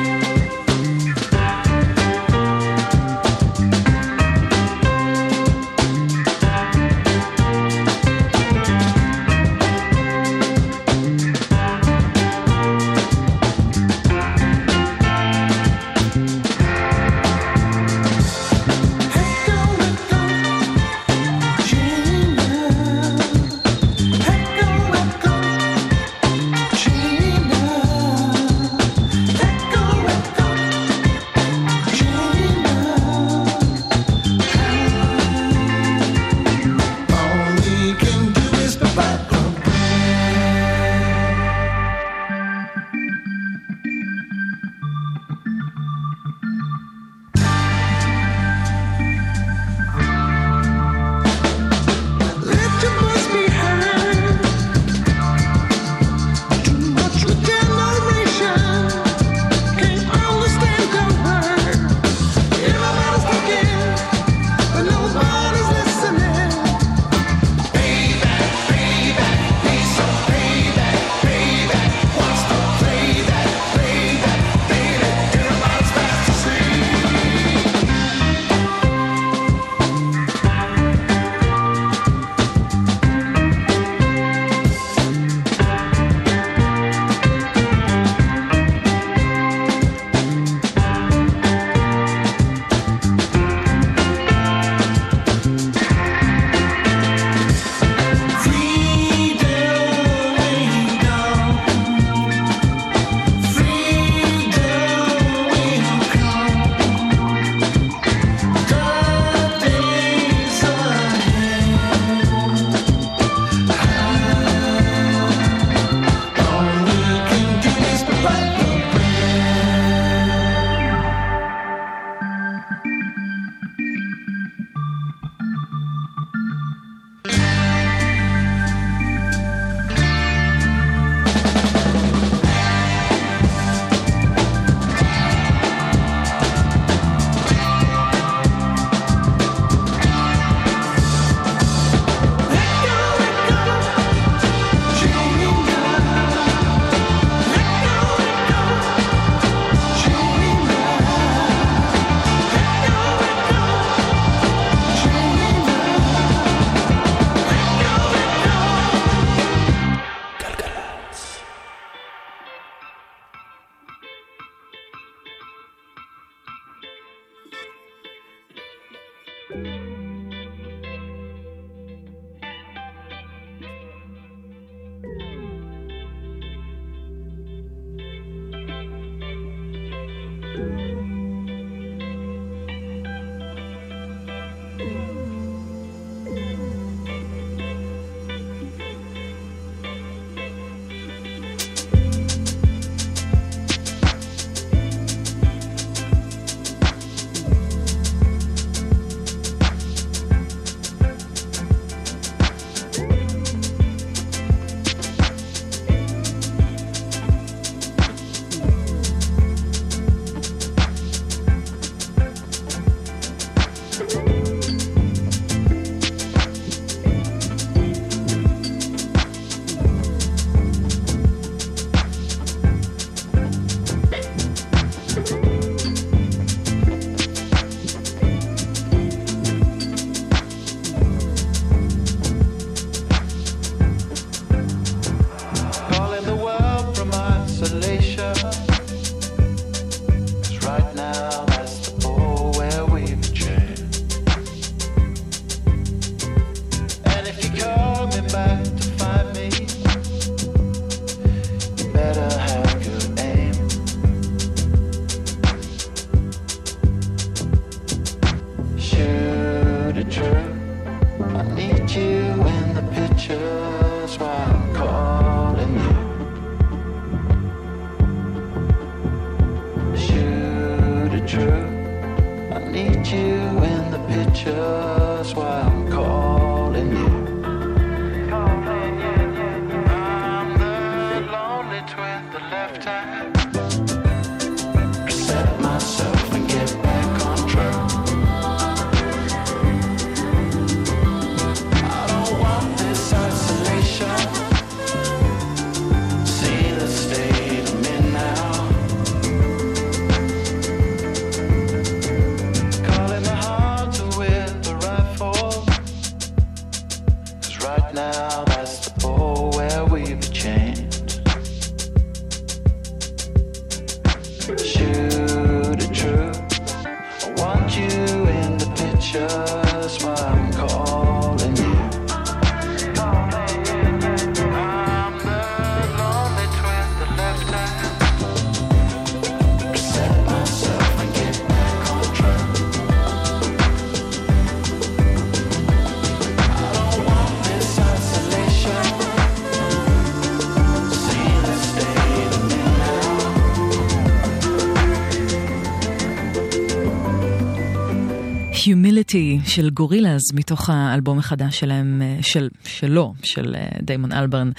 Humility של גורילאז מתוך האלבום החדש שלהם, אה, של, שלו, של אה, דיימון אלברן.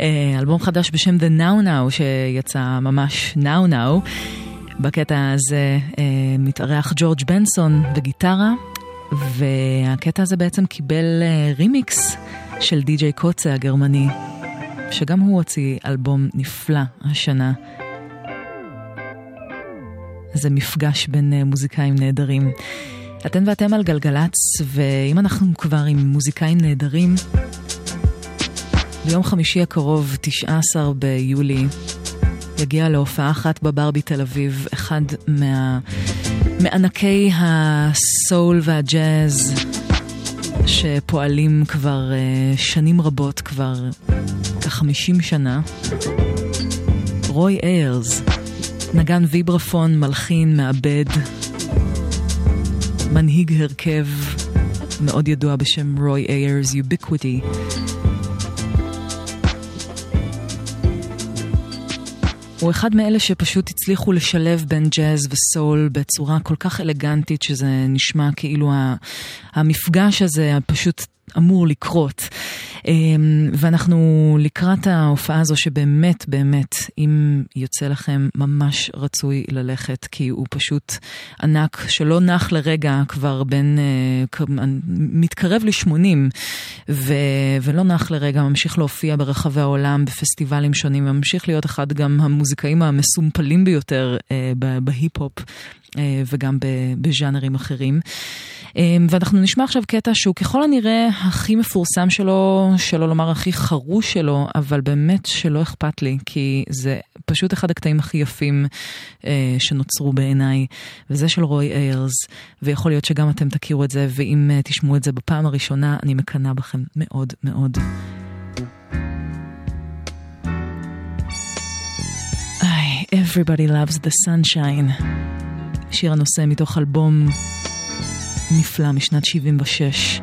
אה, אלבום חדש בשם The Now Now שיצא ממש Now Now. בקטע הזה מתארח ג'ורג' בנסון בגיטרה, והקטע הזה בעצם קיבל רימיקס של די.ג'יי קוצה הגרמני, שגם הוא הוציא אלבום נפלא השנה. זה מפגש בין מוזיקאים נהדרים. אתן ואתם על גלגלצ, ואם אנחנו כבר עם מוזיקאים נהדרים, ביום חמישי הקרוב, 19 ביולי, יגיע להופעה אחת בברבי תל אביב, אחד מה... מענקי הסול והג'אז שפועלים כבר uh, שנים רבות, כבר כ-50 שנה. רוי איירס, נגן ויברפון, מלחין, מעבד, מנהיג הרכב מאוד ידוע בשם רוי איירס, יוביקוויטי. הוא אחד מאלה שפשוט הצליחו לשלב בין ג'אז וסול בצורה כל כך אלגנטית שזה נשמע כאילו המפגש הזה פשוט אמור לקרות. אמ, ואנחנו לקראת ההופעה הזו שבאמת באמת אם יוצא לכם ממש רצוי ללכת כי הוא פשוט ענק שלא נח לרגע כבר בין אה, מתקרב ל-80 ולא נח לרגע ממשיך להופיע ברחבי העולם בפסטיבלים שונים וממשיך להיות אחד גם המוזיקאים המסומפלים ביותר אה, בהיפ-הופ וגם בז'אנרים אחרים. ואנחנו נשמע עכשיו קטע שהוא ככל הנראה הכי מפורסם שלו, שלא לומר הכי חרוש שלו, אבל באמת שלא אכפת לי, כי זה פשוט אחד הקטעים הכי יפים אה, שנוצרו בעיניי, וזה של רוי איירס, ויכול להיות שגם אתם תכירו את זה, ואם אה, תשמעו את זה בפעם הראשונה, אני מקנאה בכם מאוד מאוד. Everybody loves the sunshine. שיר הנושא מתוך אלבום נפלא משנת 76.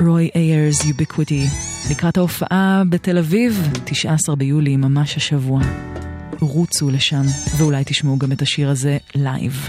רוי איירס Ubiquity, לקראת ההופעה בתל אביב, 19 ביולי, ממש השבוע. רוצו לשם, ואולי תשמעו גם את השיר הזה live.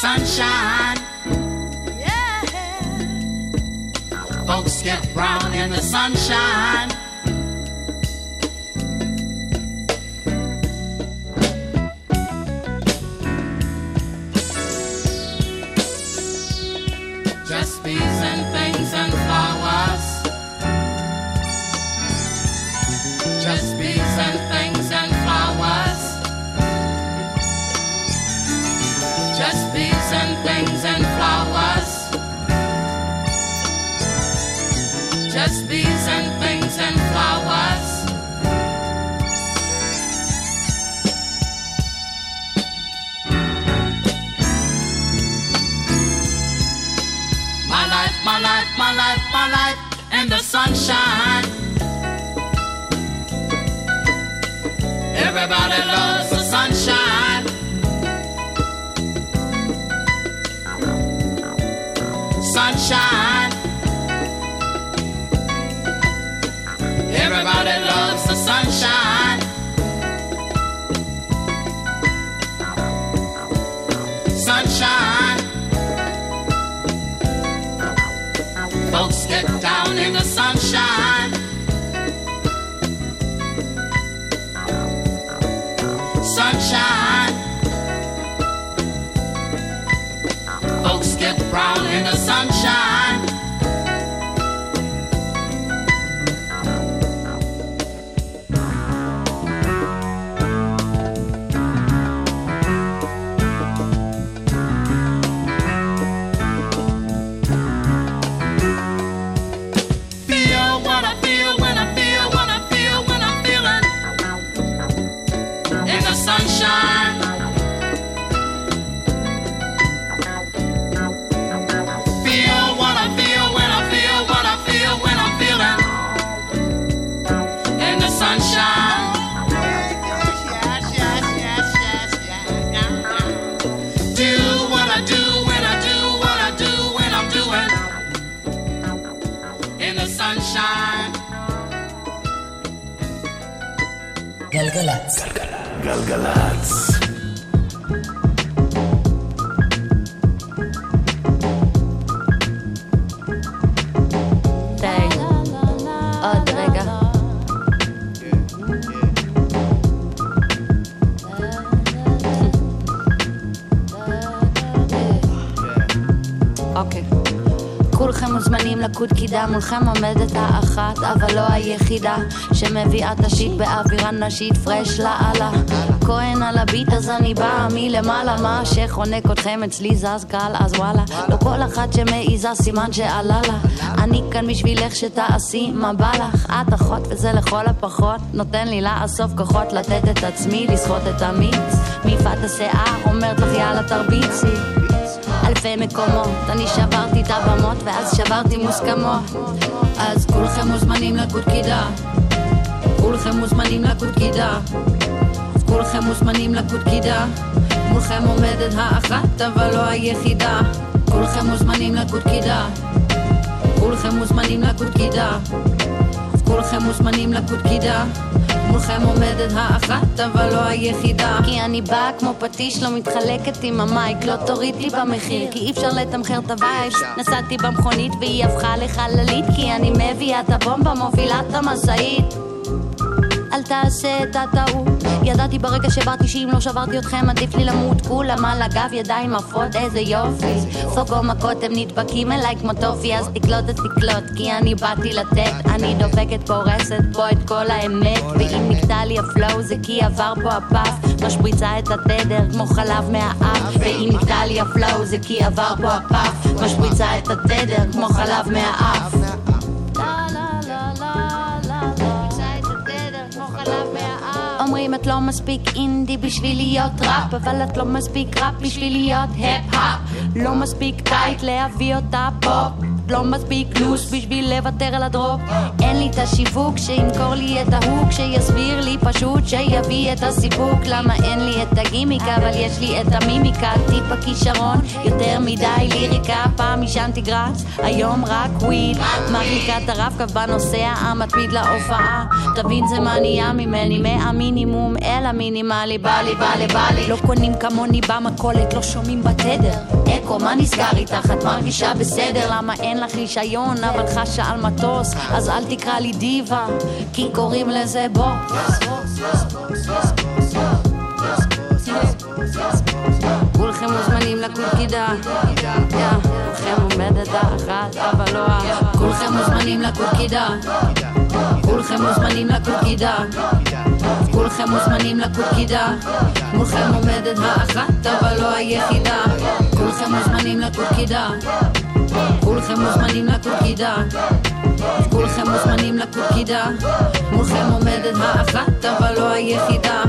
Sunshine. Yeah. Folks get brown in the sunshine. bees and things and flowers. My life, my life, my life, my life in the sunshine. Everybody loves the sunshine. Sunshine. Everybody loves the sunshine. Sunshine. Folks get down in the sunshine. Sunshine. Folks get brown in the sunshine. גלגלצ. קידה, מולכם עומדת האחת, אבל לא היחידה, שמביאה את השיט באווירה נשית, פרש לאללה. כהן על הביט, אז אני באה מלמעלה, מה שחונק אתכם אצלי זז קל, אז וואלה. לא כל אחת שמעיזה סימן שעלה לה. אני כאן בשבילך שתעשי מה בא לך. את אחות וזה לכל הפחות, נותן לי לאסוף כוחות לתת את עצמי, לסחוט את המיץ. מפאת השיער אומרת לך יאללה תרביצי. אלפי מקומות, אני שברתי את הבמות ואז שברתי מוסכמות. אז כולכם מוזמנים לקוד קידה. כולכם מוזמנים לקוד קידה. אז כולכם מוזמנים לקוד קידה. מולכם עומדת האחת אבל לא היחידה. כולכם מוזמנים לקוד קידה. כולכם מוזמנים לקוד קידה. אז כולכם מוזמנים לקוד קידה. מולכם עומדת האחת אבל לא היחידה. כי אני באה כמו פטיש לא מתחלקת עם ה mic לא תוריד לי במחיר. כי אי אפשר לתמחר את ה vibes. נסעתי במכונית והיא הפכה לחללית. כי אני מביאה את הבומבה מובילה את המשאית. אל תעשה את הטעות ידעתי ברגע שבאתי שאם לא שברתי אתכם עדיף לי למות. כולם על הגב ידיים עפות איזה יופי. סוגו מכות הם נדבקים אליי כמו טופי. אז תקלוט אז תקלוט כי אני באתי לתת. אני דופקת פורסת פה את כל האמת. ואם נקטע לי ה flow זה כי עבר פה הפף משפריצה את התדר כמו חלב מהאף. ואם נקטע לי ה flow זה כי עבר פה הפף משפריצה את התדר כמו חלב מהאף אומרים את לא מספיק אינדי בשביל להיות ראפ אבל את לא מספיק ראפ בשביל להיות היפ-הופ לא מספיק tight להביא אותה פופ לא מספיק loose בשביל לוותר על ה drop אין לי את השיווק שימכור לי את ה hook שיסביר לי פשוט שיביא את הסיפוק. למה אין לי את הגימיק אבל יש לי את המימיקה טיפה כישרון יותר מדי ליריקה פעם עישנתי גראס היום רק weed. מחליקה את הרב-קו בנוסע המתמיד להופעה. תבין זה מה נהיה ממני מהמינימום אל המינימלי. בא לי בא לי בא לי. לא קונים כמוני במכולת לא שומעים בתדר אקו מה נסגר איתך? את מרגישה בסדר? למה אין לך רישיון? אבל חשה על מטוס אז אל תקרא לי דיבה כי קוראים לזה בוס. כולכם מוזמנים לקורקידה. כולכם עומדת האחת אבל לא ה... כולכם מוזמנים לקורקידה. כולכם מוזמנים לקורקידה. כולכם מוזמנים לקורקידה. מולכם עומדת האחת אבל לא היחידה כולכם מוזמנים לקורקידה כולכם מוזמנים לקורקידה כולכם מוזמנים לקורקידה מולכם עומדת האחת אבל לא היחידה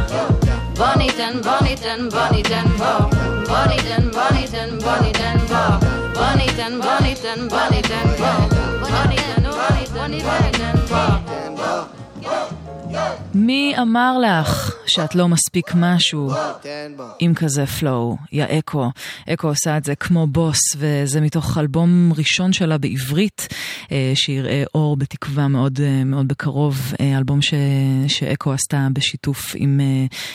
בוא ניתן בוא ניתן בוא ניתן בוא בוא ניתן בוא ניתן בוא ניתן בוא בוא ניתן בוא ניתן בוא ניתן בוא מי אמר לך שאת לא מספיק משהו עם כזה flow? יא אקו. אקו עושה את זה כמו בוס, וזה מתוך אלבום ראשון שלה בעברית, אה, שיראה אור בתקווה מאוד, אה, מאוד בקרוב. אה, אלבום ש, שאקו עשתה בשיתוף עם,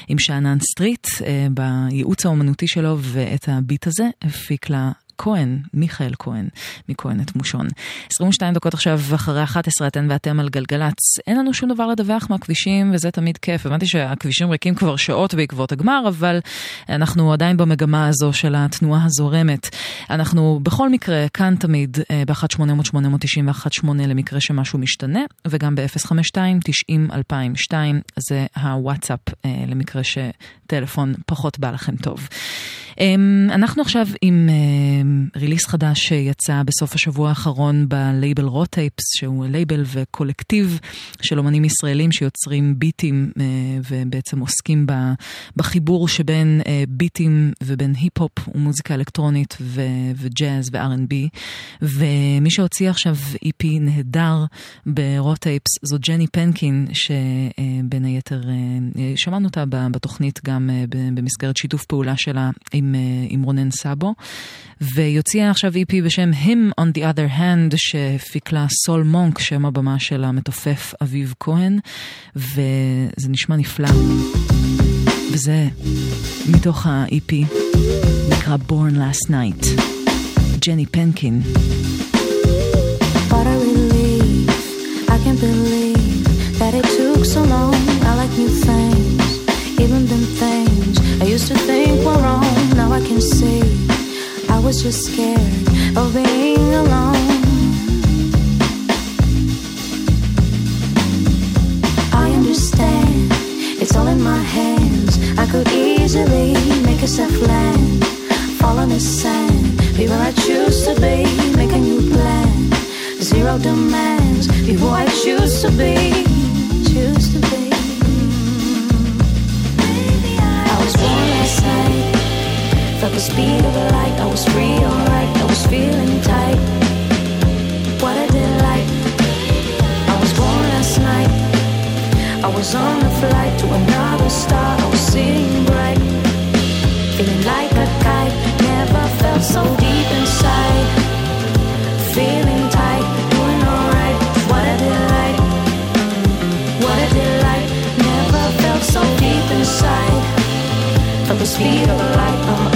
עם שאנן סטריט, בייעוץ האומנותי שלו, ואת הביט הזה הפיק לה כהן, מיכאל כהן, מכהן את מושון. 22 דקות עכשיו אחרי 11, אתן ואתם על גלגלצ. אין לנו שום דבר לדווח מהכבישים, וזה תמיד כיף. הבנתי שהכבישים ריקים כבר שעות בעקבות הגמר, אבל אנחנו עדיין במגמה הזו של התנועה הזורמת. אנחנו בכל מקרה כאן תמיד אה, ב-1800-891-8 למקרה שמשהו משתנה, וגם ב-052-90-2002, זה הוואטסאפ אה, למקרה שטלפון פחות בא לכם טוב. אמ, אנחנו עכשיו עם אמ, release חדש שיצא בסוף השבוע האחרון בלייבל Raw Tapes, שהוא לייבל וקולקטיב של אומנים ישראלים שיוצרים ביטים אה, ובעצם עוסקים בחיבור שבין אה, ביטים ובין היפ-הופ ומוזיקה אלקטרונית וג'אז ו-R&B. ומי שהוציא עכשיו EP נהדר ברוטייפס זו ג'ני פנקין, שבין היתר אה, שמענו אותה בתוכנית גם במסגרת שיתוף פעולה שלה. עם, אה, עם רונן סאבו, ויוציאה עכשיו EP בשם Him on the other hand, שהפיק לה סול מונק, שם הבמה של המתופף אביב כהן, וזה נשמע נפלא. וזה מתוך ה-EP, נקרא Born Last Night, ג'ני פנקין. I can't believe that it took so long. I like new things, can see I was just scared of being alone. I understand, it's all in my hands. I could easily make a soft land, fall on the sand, be where I choose to be, make a new plan. Zero demands, be who I choose to be, speed of light, I was free, alright, I was feeling tight. What a delight. I was born last night. I was on a flight to another star, I was seeing bright. Feeling like a kite, never felt so deep inside. Feeling tight, doing alright. What a delight. What a delight, never felt so deep inside. Felt the speed of light, I'm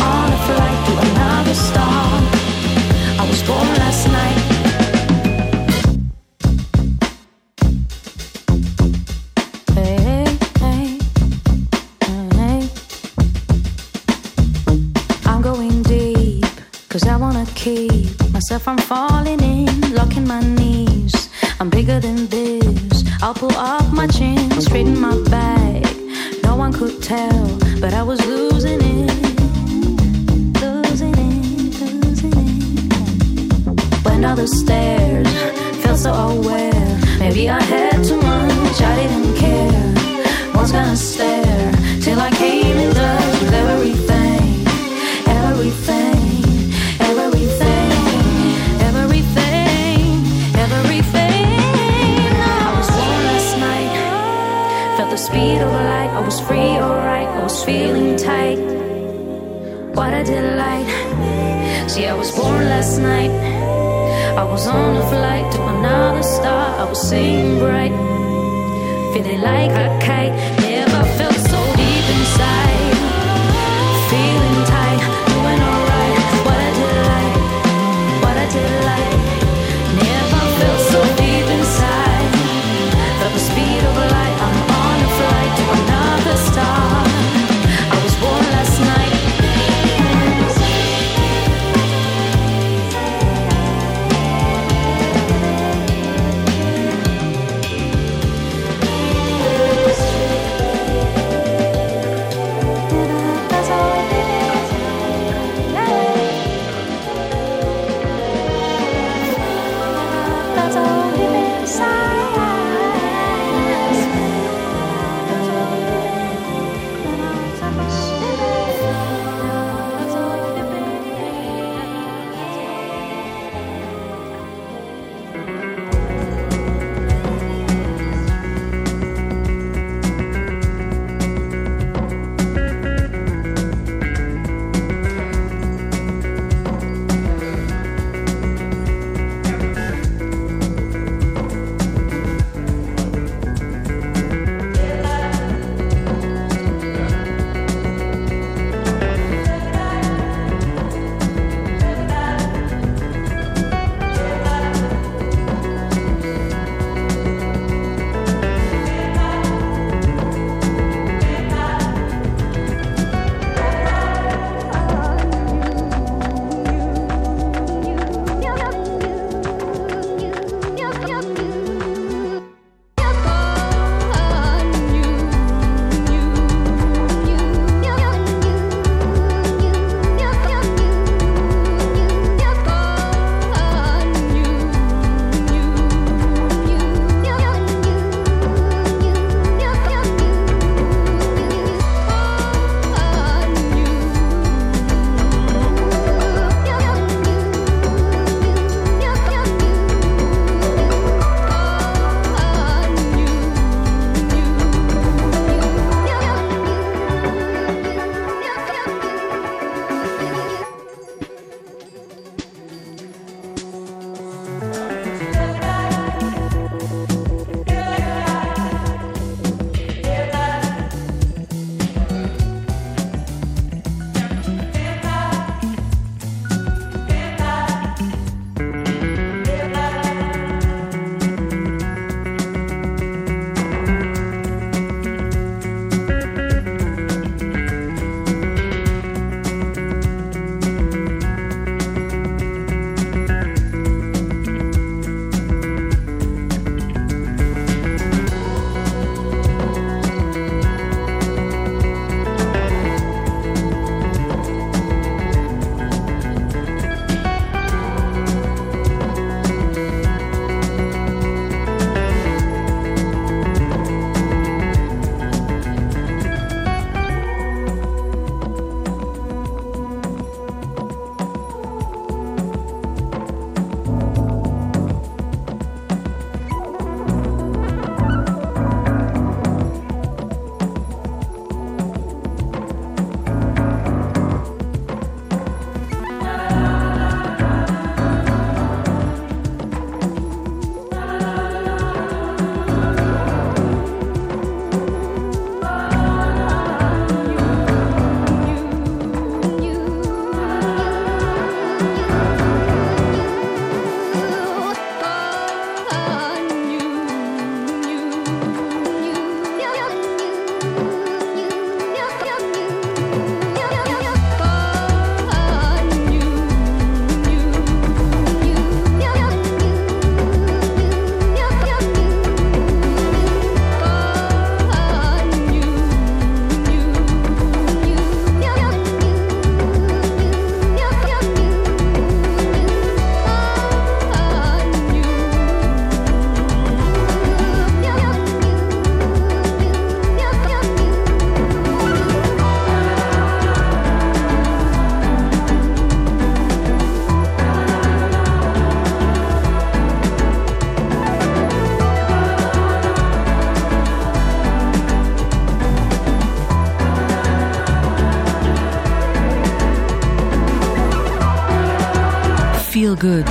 Good.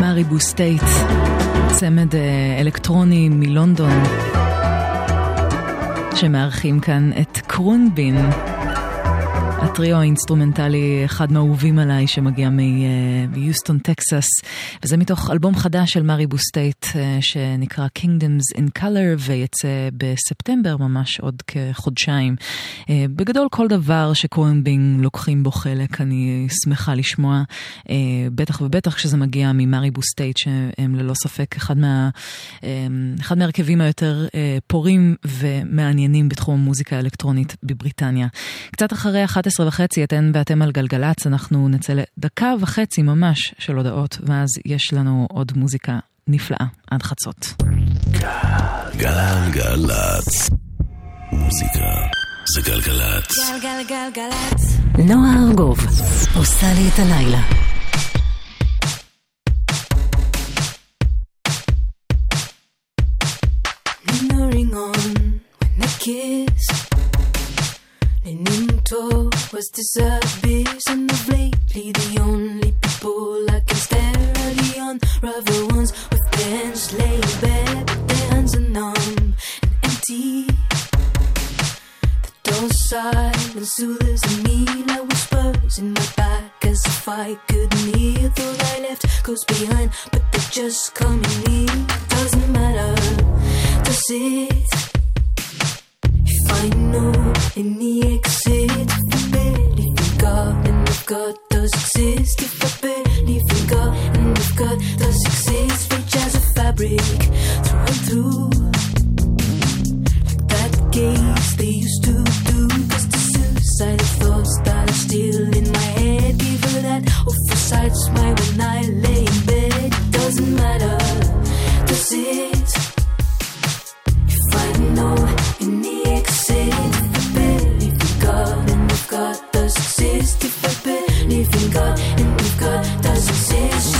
מאריבו סטייט, צמד אה, אלקטרוני מלונדון, שמארחים כאן את קרואנגבין. הטריו האינסטרומנטלי אחד מהאהובים עליי שמגיע אה, מיוסטון טקסס וזה מתוך אלבום חדש של מאריבו סטייט אה, שנקרא Kingdoms in Color ויצא בספטמבר ממש עוד כחודשיים. אה, בגדול כל דבר שקרואנגבין לוקחים בו חלק אני שמחה לשמוע בטח ובטח כשזה מגיע ממאריבו סטייט שהם ללא ספק אחד, מה, אחד מהרכבים היותר פוריים ומעניינים בתחום המוזיקה האלקטרונית בבריטניה. קצת אחרי 11 11 וחצי אתן ואתם על גלגלצ, אנחנו נצא לדקה וחצי ממש של הודעות, ואז יש לנו עוד מוזיקה נפלאה עד חצות. גלגלצ. מוזיקה זה גלגלצ. גלגלגלגלצ. נועה ארגוב עושה לי את הלילה. Lingering on when they kiss Leninto was abyss, and of lately the only people I can stare are the unravel ones with hands laid bare, but their hands are numb and empty. The door silent soothes me like whispers in my back, as if I couldn't hear. Thought I left goes behind, but they're just coming near. Doesn't matter, does it? I know in exit if I and if God does exist if I and if God does exist rich as a fabric through and through. That gaze they used to do the suicidal thoughts that are still in my head give that oversight smile when I lay in bed doesn't matter. Does it if we got and we've got doesn't exist.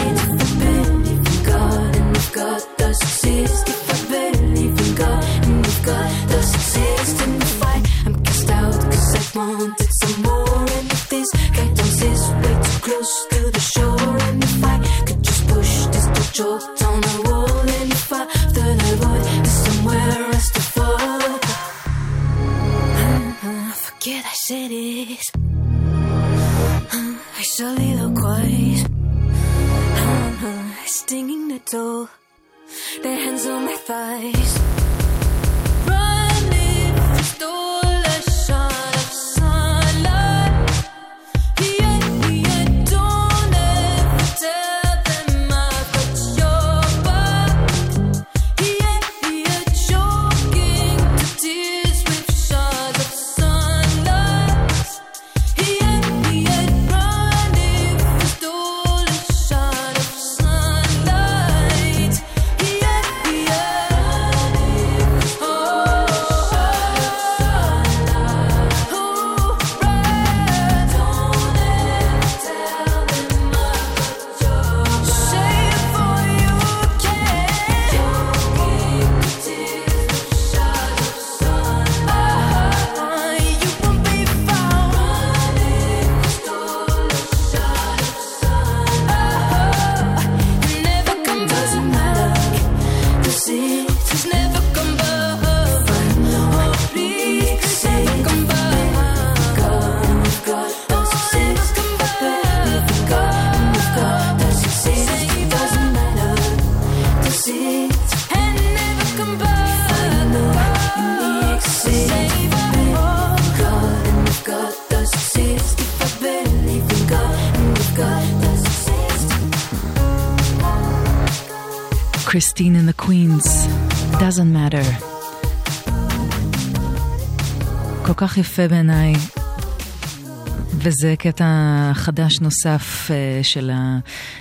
כך יפה בעיניי. וזה קטע חדש נוסף uh, של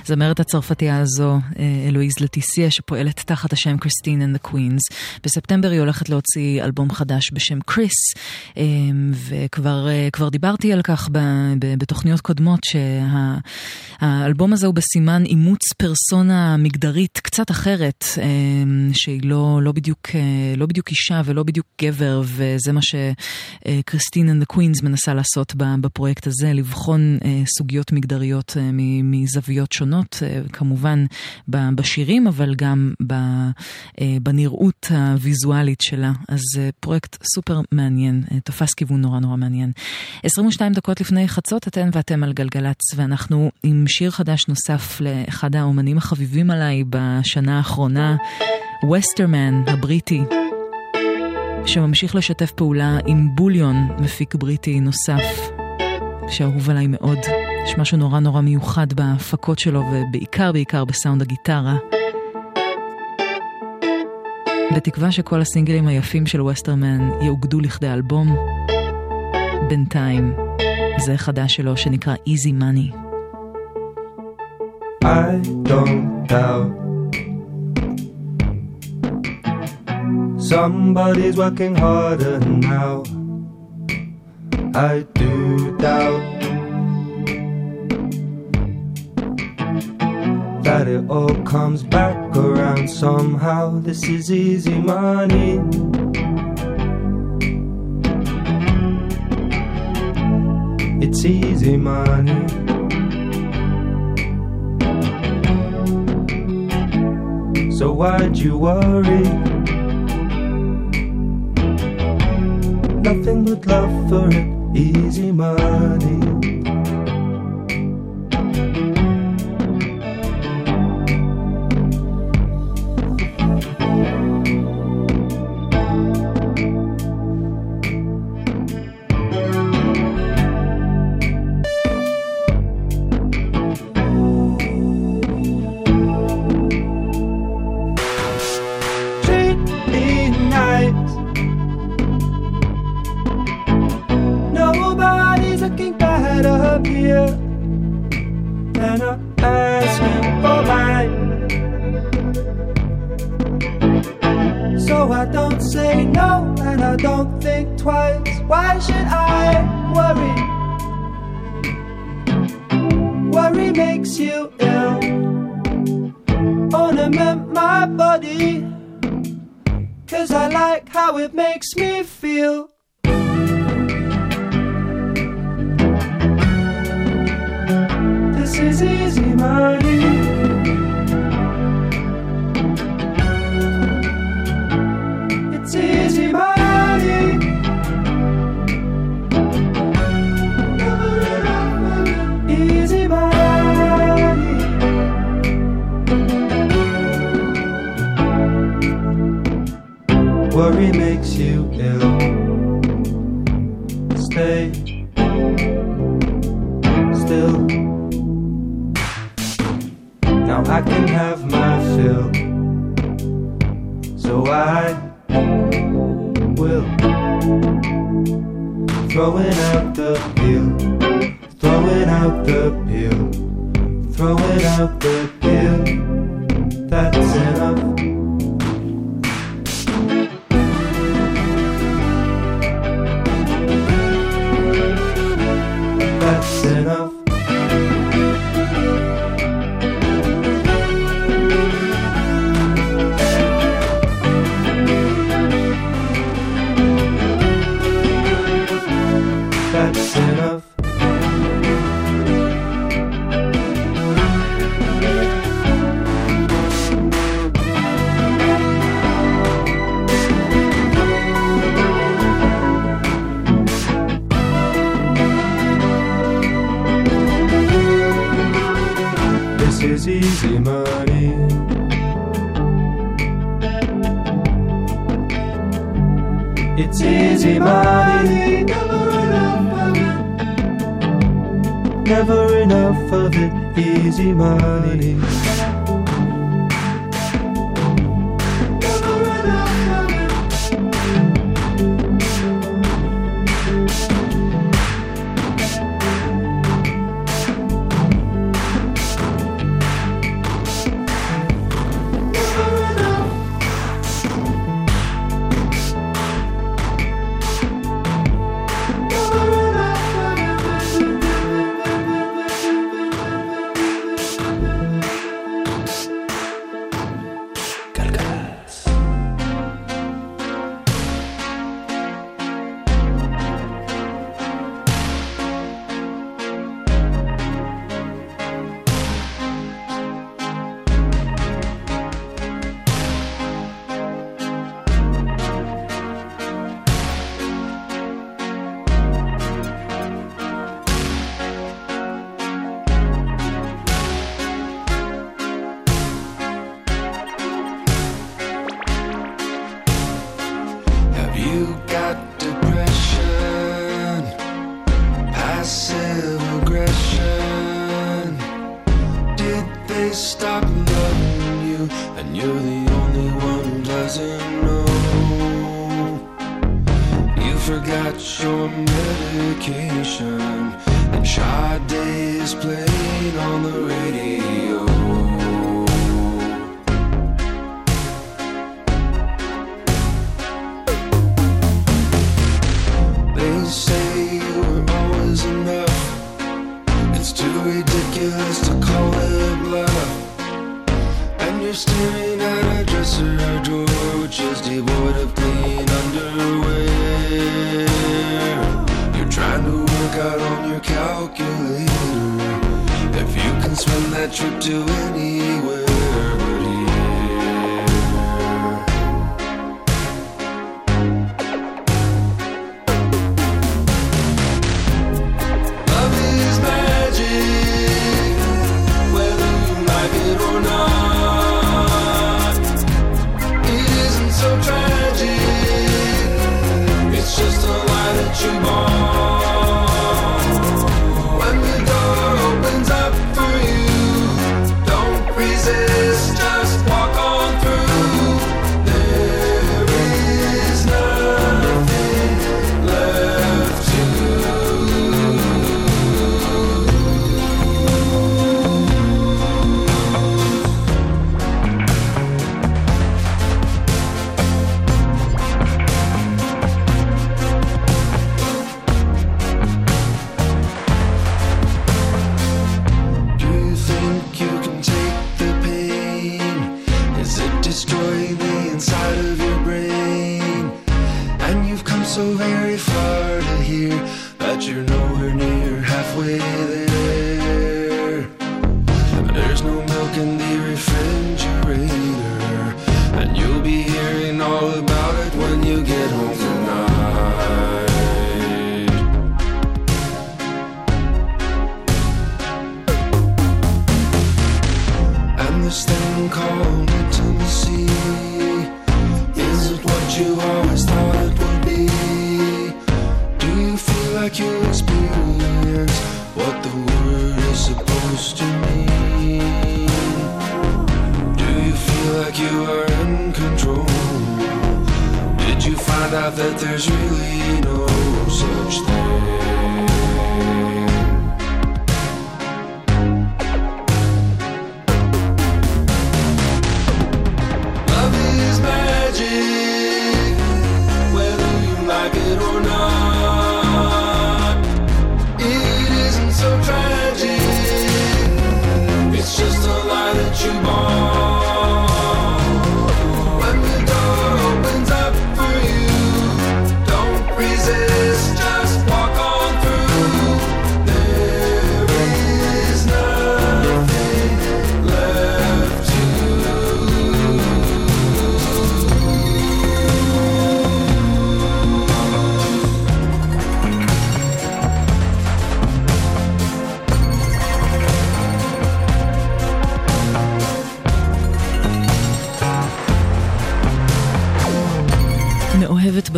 הזמרת הצרפתייה הזו, uh, אלואיז לטיסיה, שפועלת תחת השם קריסטין the Queens. בספטמבר היא הולכת להוציא אלבום חדש בשם קריס, um, וכבר uh, דיברתי על כך בתוכניות קודמות, שהאלבום הזה הוא בסימן אימוץ פרסונה מגדרית קצת אחרת, שהיא לא, לא, בדיוק, לא בדיוק אישה ולא בדיוק גבר, וזה מה שקריסטין the Queens מנסה לעשות בפרויקט הזה, לבחון אה, סוגיות מגדריות אה, מזוויות שונות, אה, כמובן בשירים, אבל גם אה, בנראות הוויזואלית שלה. אז אה, פרויקט סופר מעניין, תפס כיוון נורא נורא מעניין. 22 דקות לפני חצות, אתן ואתם על גלגלצ, ואנחנו עם שיר חדש נוסף לאחד האומנים החביבים עליי בשנה האחרונה, וסטרמן הבריטי. שממשיך לשתף פעולה עם בוליון, מפיק בריטי נוסף, שאהוב עליי מאוד. יש משהו נורא נורא מיוחד בהפקות שלו, ובעיקר בעיקר בסאונד הגיטרה. בתקווה שכל הסינגלים היפים של ווסטרמן יאוגדו לכדי אלבום. בינתיים, זה חדש שלו שנקרא Easy Money. I don't doubt somebody's working harder now. I do doubt it all comes back around somehow. This is easy money. It's easy money. So why'd you worry? Nothing but love for it, easy money. It's easy money. Never enough of it. Easy money. but you're nowhere near halfway there.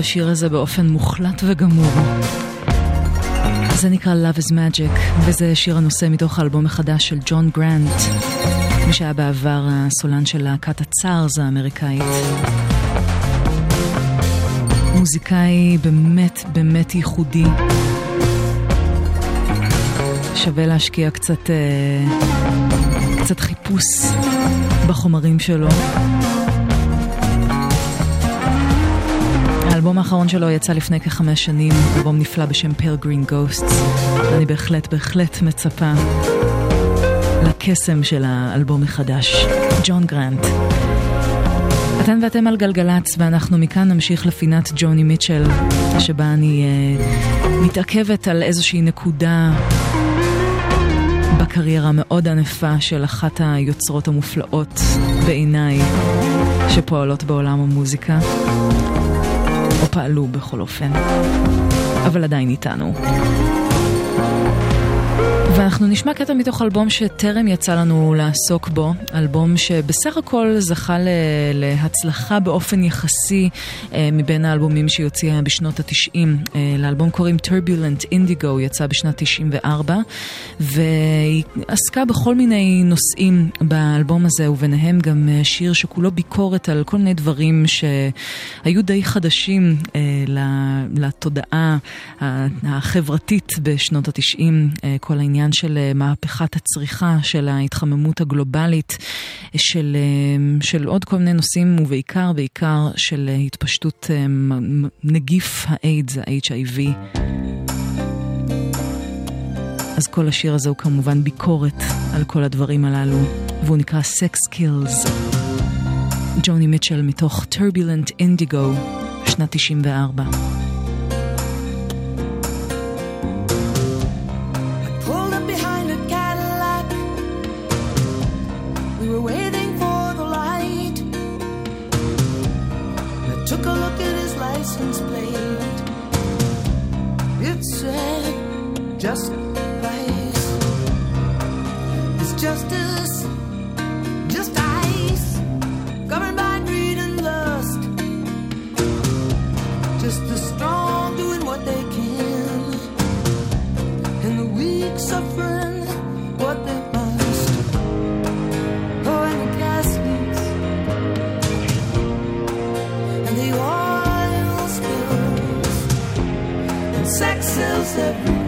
בשיר הזה באופן מוחלט וגמור. זה נקרא Love is Magic, וזה שיר הנושא מתוך האלבום החדש של ג'ון גרנט, מי שהיה בעבר הסולן של להקת הצארז האמריקאית. מוזיקאי באמת באמת ייחודי. שווה להשקיע קצת, אה, קצת חיפוש בחומרים שלו. האחרון שלו יצא לפני כחמש שנים, אלבום נפלא בשם פרגרין גוסטס. אני בהחלט בהחלט מצפה לקסם של האלבום החדש, ג'ון גרנט. אתן ואתם על גלגלצ, ואנחנו מכאן נמשיך לפינת ג'וני מיטשל, שבה אני uh, מתעכבת על איזושהי נקודה בקריירה המאוד ענפה של אחת היוצרות המופלאות בעיניי שפועלות בעולם המוזיקה. או פעלו בכל אופן, אבל עדיין איתנו. ואנחנו נשמע קטע מתוך אלבום שטרם יצא לנו לעסוק בו, אלבום שבסך הכל זכה להצלחה באופן יחסי אה, מבין האלבומים שהיא בשנות התשעים. אה, לאלבום קוראים Turbulent Indigo, יצא בשנת 94, והיא עסקה בכל מיני נושאים באלבום הזה, וביניהם גם אה, שיר שכולו ביקורת על כל מיני דברים שהיו די חדשים לתודעה החברתית בשנות התשעים, כל העניין של אה, מהפכת הצריכה, של ההתחממות הגלובלית, של, אה, של עוד כל מיני נושאים, ובעיקר, בעיקר של אה, התפשטות אה, נגיף האיידס, ה-HIV. אז כל השיר הזה הוא כמובן ביקורת על כל הדברים הללו, והוא נקרא Sex Kills. ג'וני מיטשל מתוך Turbulent Indigo, שנת 94. Just ice. It's justice, just ice. Governed by greed and lust. Just the strong doing what they can and the weak suffering sex sells everything.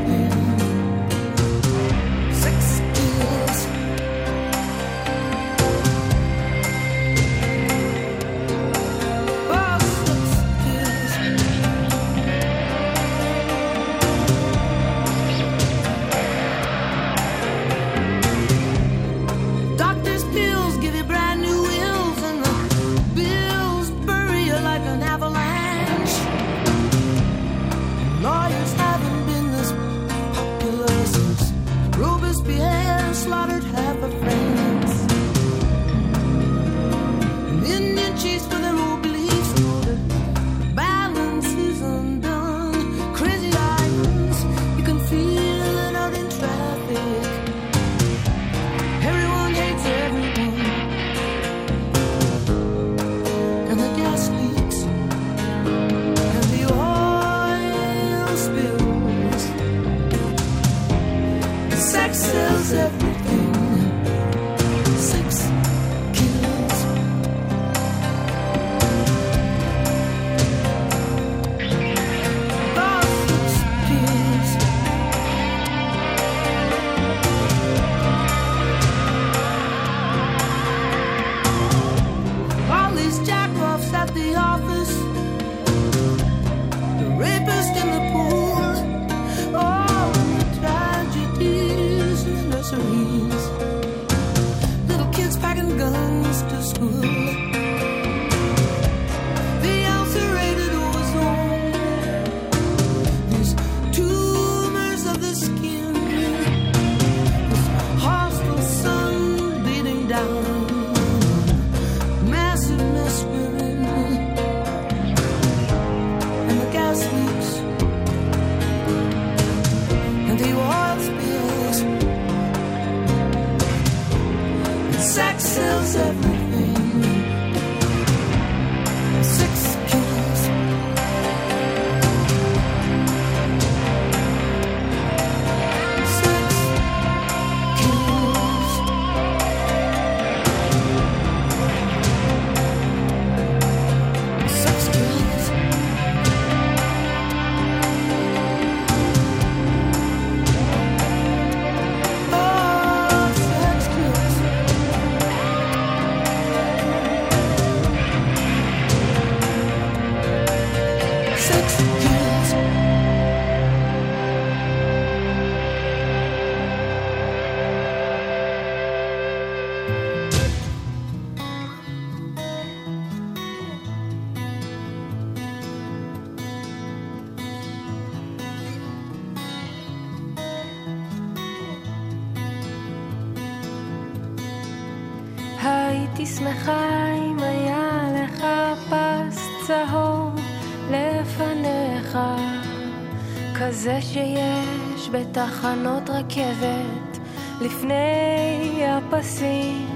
בתחנות רכבת לפני הפסים.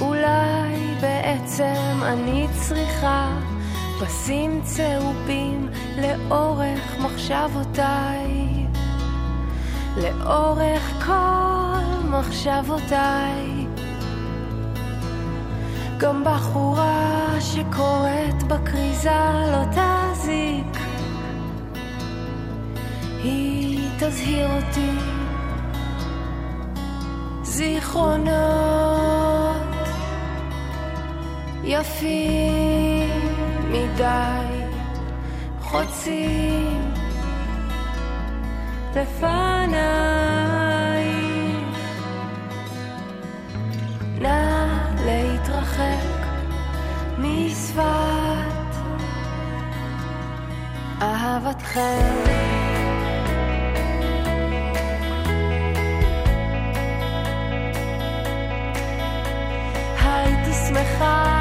אולי בעצם אני צריכה פסים צהובים לאורך מחשבותיי, לאורך כל מחשבותיי. גם בחורה שקוראת בכריזה לא תזיק, היא תזהיר אותי. זיכרונות יפים מדי חוצים לפניי נא להתרחק משפת אהבתכם fire.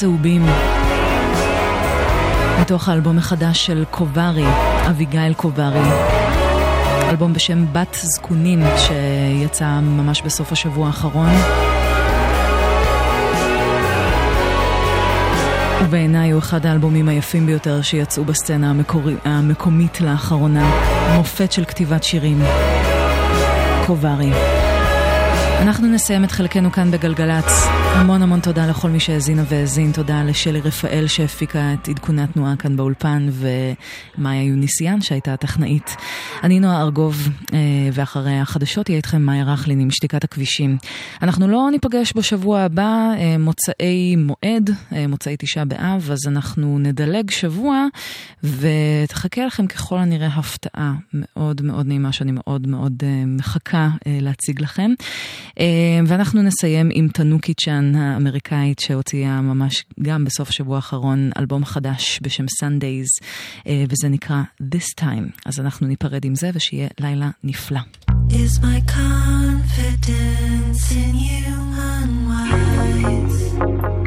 צהובים. מתוך האלבום החדש של קוברי, אביגיל קוברי. אלבום בשם בת זקונים, שיצא ממש בסוף השבוע האחרון. ובעיניי הוא אחד האלבומים היפים ביותר שיצאו בסצנה המקורי, המקומית לאחרונה. מופת של כתיבת שירים. קוברי. אנחנו נסיים את חלקנו כאן בגלגלצ. המון המון תודה לכל מי שהאזינה והאזין. תודה לשלי רפאל שהפיקה את עדכוני התנועה כאן באולפן, ומאיה יוניסיאן שהייתה הטכנאית. אני נועה ארגוב, אה, ואחרי החדשות יהיה איתכם מאיה רכלין עם שתיקת הכבישים. אנחנו לא ניפגש בשבוע הבא, אה, מוצאי מועד, אה, מוצאי תשעה באב, אז אנחנו נדלג שבוע, ותחכה לכם ככל הנראה הפתעה מאוד מאוד נעימה, שאני מאוד מאוד מחכה להציג לכם. ואנחנו נסיים עם תנוקי צ'אן האמריקאית שהוציאה ממש גם בסוף השבוע האחרון אלבום חדש בשם Sundays וזה נקרא This Time. אז אנחנו ניפרד עם זה ושיהיה לילה נפלא. Is my confidence in you unwise?